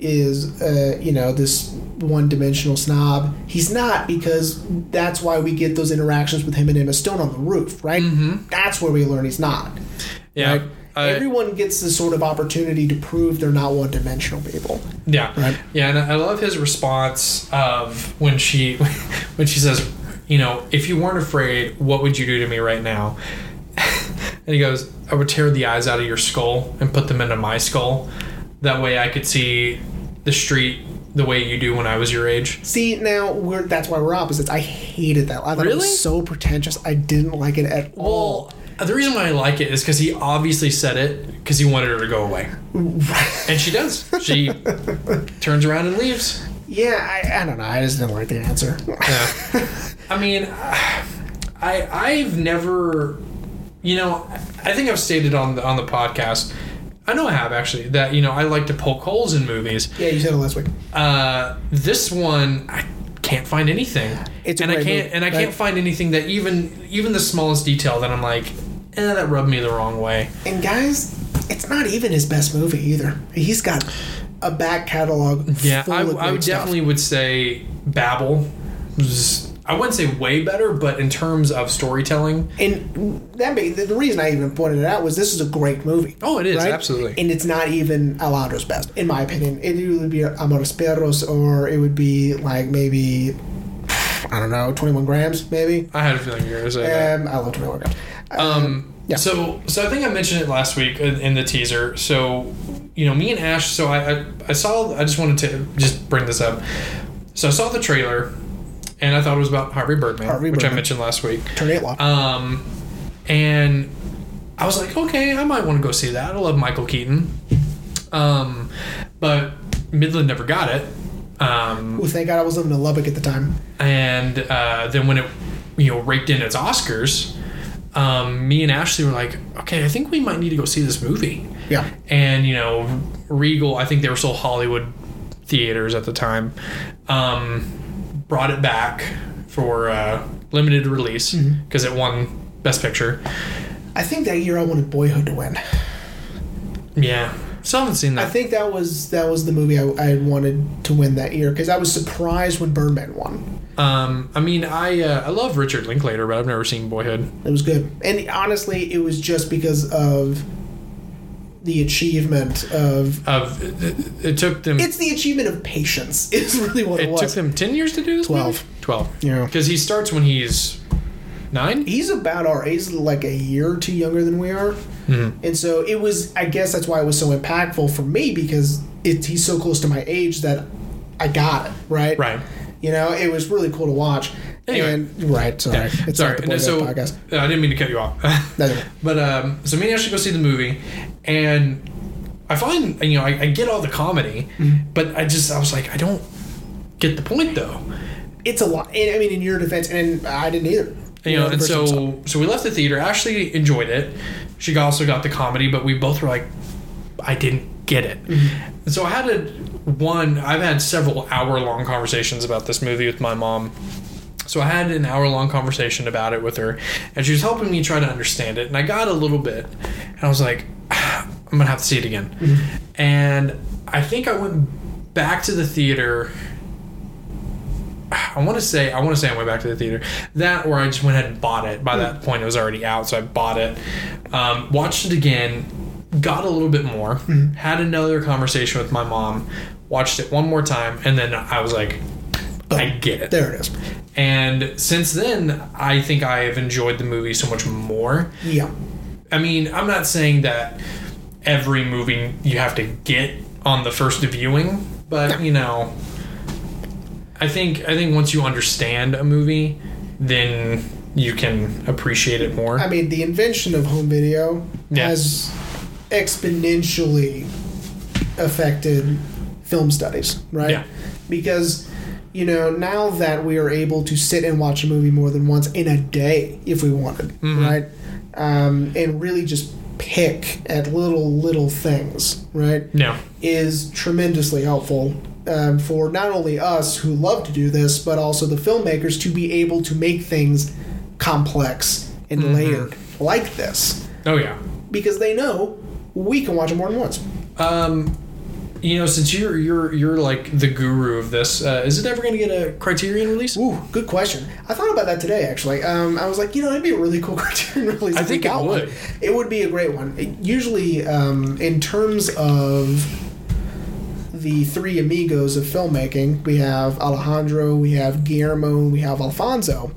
S2: is, uh, you know, this one-dimensional snob, he's not because that's why we get those interactions with him and Emma Stone on the roof, right? Mm-hmm. That's where we learn he's not.
S1: Yeah.
S2: Right?
S1: I-
S2: Everyone gets this sort of opportunity to prove they're not one-dimensional people.
S1: Yeah,
S2: Right.
S1: Yeah, and I love his response of when she *laughs* when she says, you know, if you weren't afraid, what would you do to me right now? And he goes, I would tear the eyes out of your skull and put them into my skull. That way, I could see the street the way you do when I was your age.
S2: See, now we're that's why we're opposites. I hated that. I thought it
S1: Really?
S2: was so pretentious. I didn't like it at all.
S1: Well, the reason why I like it is because he obviously said it because he wanted her to go away, *laughs* and she does. She turns around and leaves.
S2: Yeah, I, I don't know. I just didn't like the answer.
S1: Yeah. *laughs* I mean, I I've never, you know, I think I've stated on the on the podcast. I know I have actually that you know I like to poke holes in movies.
S2: yeah, you said it last week.
S1: Uh, this one I can't find anything,
S2: It's a
S1: and I can't
S2: movie,
S1: and I
S2: right?
S1: can't find anything that even even the smallest detail that I'm like, eh, that rubbed me the wrong way.
S2: And guys, it's not even his best movie either. He's got a back catalog.
S1: Yeah, I, I
S2: great
S1: would
S2: stuff.
S1: definitely would say Babel was I wouldn't say way better, but in terms of storytelling,
S2: And that made, the reason I even pointed it out was this is a great movie.
S1: Oh, it is,
S2: right?
S1: absolutely.
S2: And it's not even Alejandro's best, in my opinion. It would be Amores Perros, or it would be like maybe I don't know, twenty one grams, maybe.
S1: I had a feeling you were going to say that.
S2: Um, I love twenty one grams.
S1: Um,
S2: yeah.
S1: So, so I think I mentioned it last week in, in the teaser. So, you know, me and Ash. So I, I, I saw. I just wanted to just bring this up. So I saw the trailer, and I thought it was about Harvey Birdman,
S2: Harvey
S1: which I mentioned last week.
S2: Tornado Law.
S1: Um, and I was like, okay, I might want to go see that. I love Michael Keaton. Um, but Midland never got it. Um,
S2: Ooh, thank God I was living in Lubbock at the time.
S1: and uh, then when it you know raked in its Oscars, um, me and Ashley were like, okay, I think we might need to go see this movie.
S2: Yeah.
S1: And you know, Regal, I think they were still Hollywood theaters at the time. Um, brought it back for uh, limited release
S2: Mm-hmm.
S1: because it won Best Picture.
S2: I think that year I wanted Boyhood to win.
S1: Yeah, still haven't seen that.
S2: I think that was that was the movie I, I wanted to win that year because I was surprised when Birdman won.
S1: Um, I mean, I uh, I love Richard Linklater, but I've never seen Boyhood.
S2: It was good, and honestly, it was just because of the achievement of.
S1: Of it, it took them.
S2: It's the achievement of patience. *laughs* Is really what it,
S1: it took them ten years to do this.
S2: Twelve.
S1: movie? Twelve.
S2: Yeah.
S1: Because he starts when he's nine.
S2: He's about our age, like a year or two younger than we are.
S1: Mhm.
S2: And so it was, I guess that's why it was so impactful for me because it, he's so close to my age that I got it, right?
S1: Right.
S2: You know, it was really cool to watch.
S1: Anyway.
S2: And, right, sorry. It's
S1: Sorry. and so
S2: podcast.
S1: uh, I didn't mean to cut you off. *laughs*
S2: No,
S1: but um, so me and Ashley go see the movie, and I find you know I, I get all the comedy,
S2: Mm-hmm.
S1: but I just I was like I don't get the point though.
S2: It's a lot. And, I mean, in your defense, and I didn't either.
S1: You know,
S2: the
S1: and
S2: I saw
S1: so so we left the theater. Ashley enjoyed it. She also got the comedy, but we both were like, I didn't get it.
S2: Mm-hmm.
S1: And so I had a one. I've had several hour long conversations about this movie with my mom. So I had an hour long conversation about it with her, and she was helping me try to understand it. And I got a little bit, and I was like, *sighs* I'm gonna have to see it again.
S2: Mm-hmm.
S1: And I think I went back to the theater. *sighs* I want to say I want to say I went back to the theater. That or I just went ahead and bought it. By that point, it was already out, so I bought it. Um, watched it again, got a little bit more, had another conversation with my mom, watched it one more time, and then I was like, I get it.
S2: There it is.
S1: And since then, I think I have enjoyed the movie so much more.
S2: Yeah.
S1: I mean, I'm not saying that every movie you have to get on the first viewing, but you know, I think I think once you understand a movie, then you can appreciate it more.
S2: I mean, the invention of home video
S1: Yeah.
S2: has exponentially affected film studies, right?
S1: Yeah.
S2: Because, you know, now that we are able to sit and watch a movie more than once in a day if we wanted,
S1: Mm-hmm.
S2: right? Um, and really just pick at little, little things, right?
S1: no,
S2: is tremendously helpful um, for not only us who love to do this, but also the filmmakers to be able to make things complex and
S1: Mm-hmm.
S2: layered like this
S1: oh yeah.
S2: because they know we can watch it more than once.
S1: Um, you know, since you're you're you're like the guru of this, uh, is it ever going to get a Criterion release?
S2: Ooh, good question. I thought about that today. Actually, um, I was like, you know, it'd be a really *laughs* cool Criterion release.
S1: I think it
S2: got one.
S1: would.
S2: It would be a great one. It- usually, um, in terms of the three amigos of filmmaking, we have Alejandro, we have Guillermo, and we have Alfonso.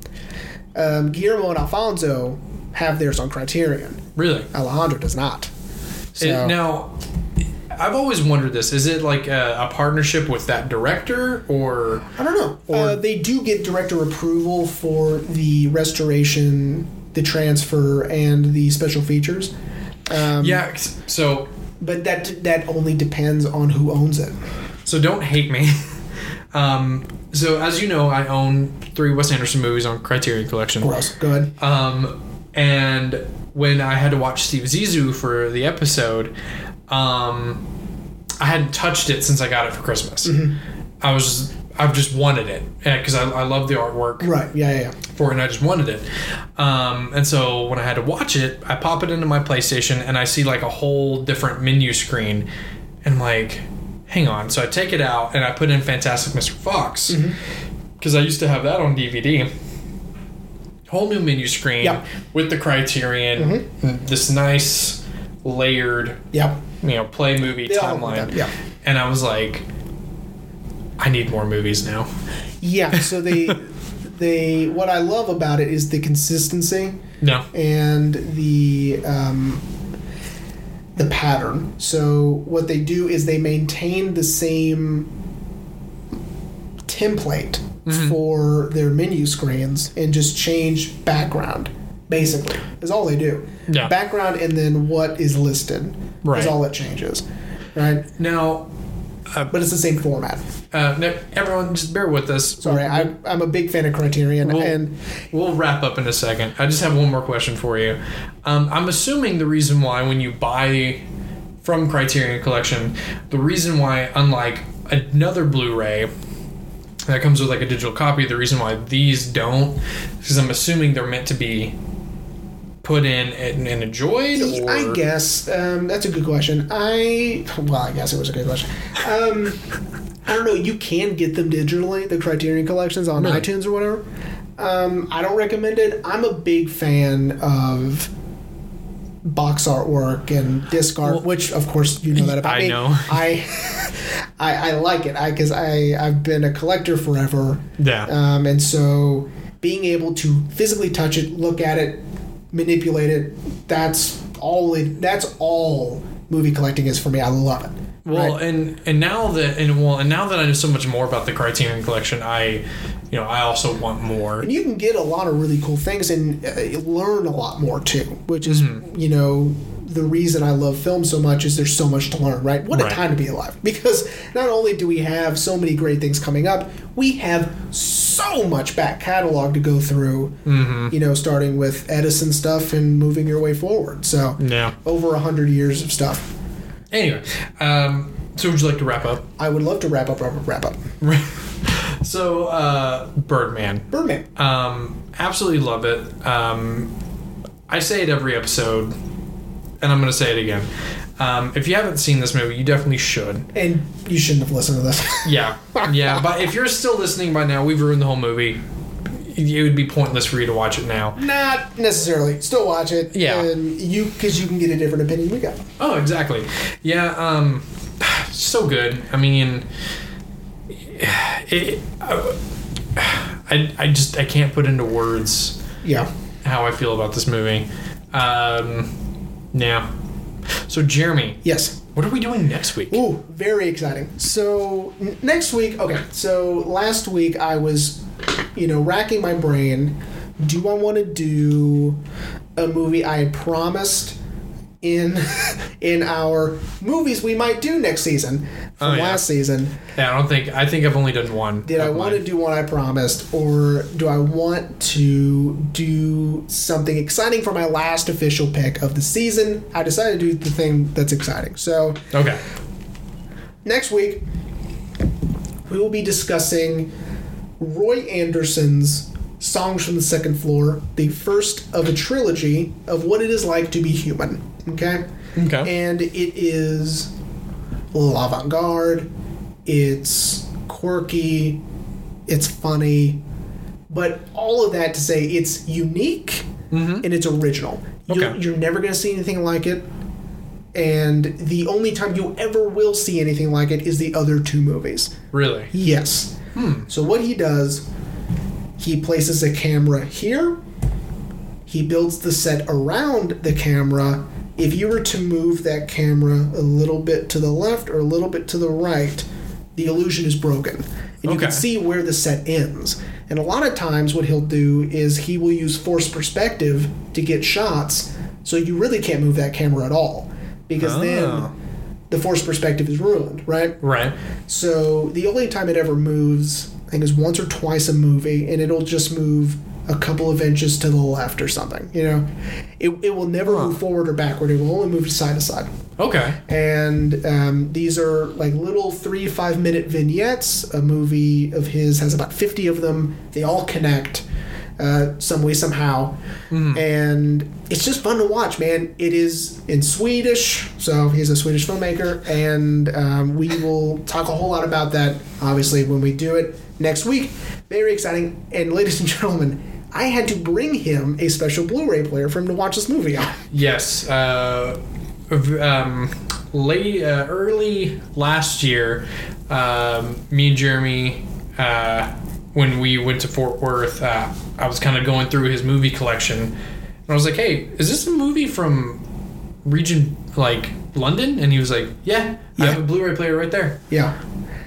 S2: Um, Guillermo and Alfonso have theirs on Criterion.
S1: Really?
S2: Alejandro does not. So,
S1: It- now, I've always wondered this: is it like a, a partnership with that director, or
S2: I don't know.
S1: Or-
S2: uh, they do get director approval for the restoration, the transfer, and the special features. Um,
S1: yeah? So
S2: but that that only depends on who owns it.
S1: So don't hate me. *laughs* um, so as you know, I own three Wes Anderson movies on Criterion Collection.
S2: Gross. Go ahead.
S1: Um, and when I had to watch Steve Zissou for the episode, um, I hadn't touched it since I got it for Christmas. I was I've just wanted it because I, I love the artwork
S2: Right. Yeah. Yeah.
S1: for it and I just wanted it. Um, and so when I had to watch it, I pop it into my PlayStation and I see like a whole different menu screen. And I'm like, hang on. So I take it out and I put in Fantastic Mr. Fox because I used to have that on DVD. Whole new menu screen
S2: Yep.
S1: with the Criterion, this nice layered,
S2: Yep.
S1: You know, play movie
S2: They
S1: timeline.
S2: yeah.
S1: And I was like, I need more movies now.
S2: Yeah. *laughs* So they they what I love about it is the consistency
S1: No.
S2: and the um, the pattern. So what they do is they maintain the same template
S1: Mm-hmm.
S2: for their menu screens and just change background. Basically, is all they do.
S1: Yeah.
S2: Background and then what is listed
S1: Right.
S2: is all that changes. Right.
S1: Now,
S2: But it's the same format.
S1: Uh, no, everyone, just bear with us.
S2: Sorry, I, I'm a big fan of Criterion,
S1: Well-
S2: and
S1: we'll wrap up in a second. I just have one more question for you. Um, I'm assuming the reason why when you buy from Criterion Collection, the reason why, unlike another Blu-ray, that comes with like a digital copy. The reason why these don't, because I'm assuming they're meant to be put in and, and enjoyed. Or
S2: I guess um, that's a good question. I well, I guess it was a good question. Um, I don't know. You can get them digitally, the Criterion collections on iTunes or whatever. Um, I don't recommend it. I'm a big fan of box artwork and disc art,
S1: Well,
S2: which of course you know that about
S1: I
S2: me.
S1: know.
S2: I, *laughs* I I like it. I because I I've been a collector forever.
S1: yeah.
S2: Um, and so being able to physically touch it, look at it, manipulate it, that's all it that's all movie collecting is for me. I love it.
S1: Well,
S2: right?
S1: and and now that and well, and now that I know so much more about the Criterion Collection, I, you know, I also want more.
S2: And you can get a lot of really cool things and uh, learn a lot more too, which is,
S1: Mm-hmm.
S2: you know, the reason I love film so much is there's so much to learn, right? What a time to be alive. Because not only do we have so many great things coming up, we have so much back catalog to go through,
S1: Mm-hmm.
S2: you know, starting with Edison stuff and moving your way forward. So,
S1: Yeah.
S2: over a hundred years of stuff.
S1: Anyway, um, so would you like to wrap up?
S2: I would love to wrap up, wrap up, wrap up. *laughs*
S1: so, uh, Birdman.
S2: Birdman.
S1: Um, absolutely love it. Um, I say it every episode, and I'm going to say it again. Um, if you haven't seen this movie, you definitely should.
S2: And you shouldn't have listened to this. *laughs*
S1: Yeah, yeah. But if you're still listening by now, we've ruined the whole movie. It would be pointless for you to watch it now.
S2: Not necessarily. Still watch it.
S1: Yeah.
S2: And you, because you can get a different opinion we got.
S1: Oh, exactly. Yeah. Um, so good. I mean, it. Uh, I I just I can't put into words
S2: Yeah.
S1: how I feel about this movie. Um, yeah. So Jeremy,
S2: Yes.
S1: what are we doing next week?
S2: Ooh, very exciting. So n- next week, okay. So last week I was, you know, racking my brain. Do I want to do a movie I had promised in *laughs* in our movies we might do next season from
S1: Oh, yeah.
S2: last season?
S1: Yeah, I don't think I think I've only done one.
S2: Did I want to do what I promised, or do I want to do something exciting for my last official pick of the season? I decided to do the thing that's exciting. So
S1: Okay.
S2: next week we will be discussing Roy Andersson's Songs from the Second Floor, the first of a trilogy of what it is like to be human. Okay?
S1: Okay.
S2: And it is a little avant garde, it's quirky, it's funny, but all of that to say it's unique and it's original. You're,
S1: Okay.
S2: you're never going to see anything like it. And the only time you ever will see anything like it is the other two movies.
S1: Really?
S2: Yes. Hmm. So what he does, he places a camera here. He builds the set around the camera. If you were to move that camera a little bit to the left or a little bit to the right, the illusion is broken. And you
S1: Okay.
S2: can see where the set ends. And a lot of times what he'll do is he will use forced perspective to get shots so you really can't move that camera at all. Because
S1: Oh.
S2: then the forced perspective is ruined, right?
S1: Right.
S2: So the only time it ever moves, I think, is once or twice a movie, and it'll just move a couple of inches to the left or something. You know, it, it will never
S1: Huh.
S2: move forward or backward. It will only move side to side.
S1: Okay.
S2: And um, these are like little three five minute vignettes. A movie of his has about fifty of them. They all connect. Uh, some way somehow and it's just fun to watch man it is in swedish so he's a swedish filmmaker and um, we will talk a whole lot about that obviously when we do it next week very exciting and ladies and gentlemen i had to bring him a special blu-ray player for him to watch this movie on
S1: Yes. Uh, um, late, uh, early last year, um, me and Jeremy, uh, when we went to Fort Worth, uh, I was kind of going through his movie collection, and I was like, "Hey, is this a movie from region like London?" And he was like, "Yeah, I have a Blu-ray player right there."
S2: yeah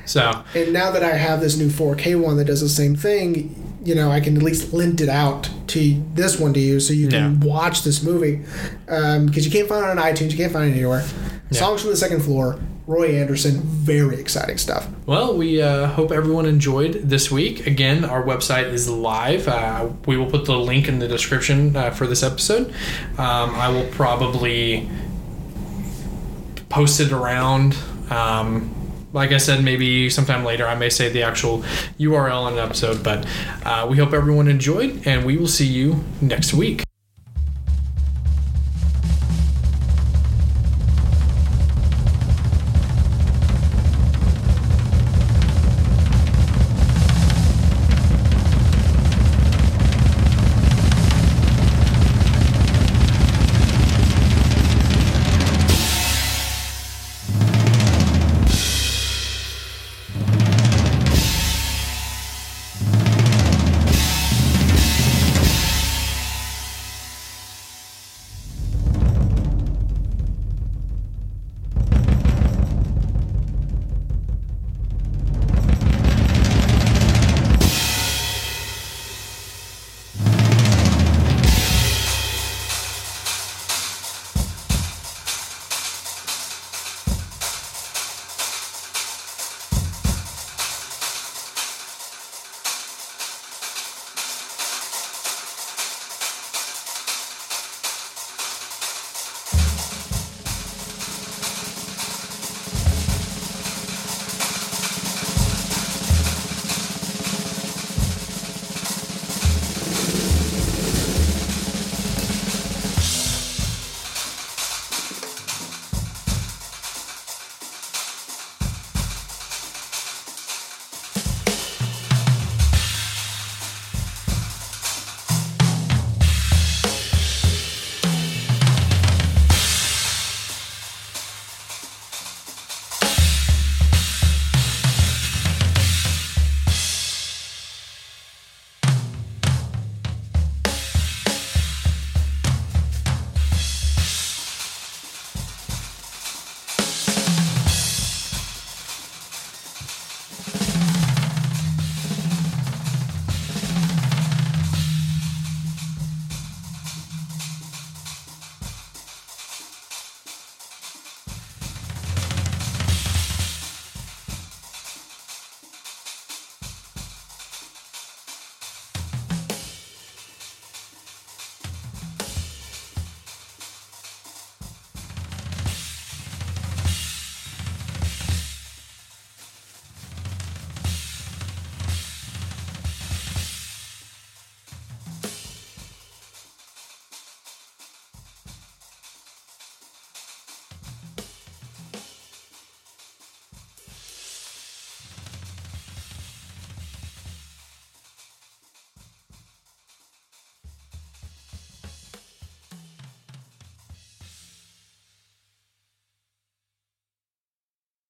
S1: So
S2: And now that I have this new 4K one that does the same thing, you know, I can at least lend it out to this one to you so you can watch this movie. Because you can't find it on iTunes, you can't find it anywhere.
S1: Yeah.
S2: Songs from the Second Floor, Roy Andersson, very exciting stuff.
S1: Well, we uh, hope everyone enjoyed this week. Again, our website is live. Uh, we will put the link in the description uh, for this episode. Um, I will probably post it around um, like I said, maybe sometime later I may say the actual URL in an episode. But uh, we hope everyone enjoyed, and we will see you next week.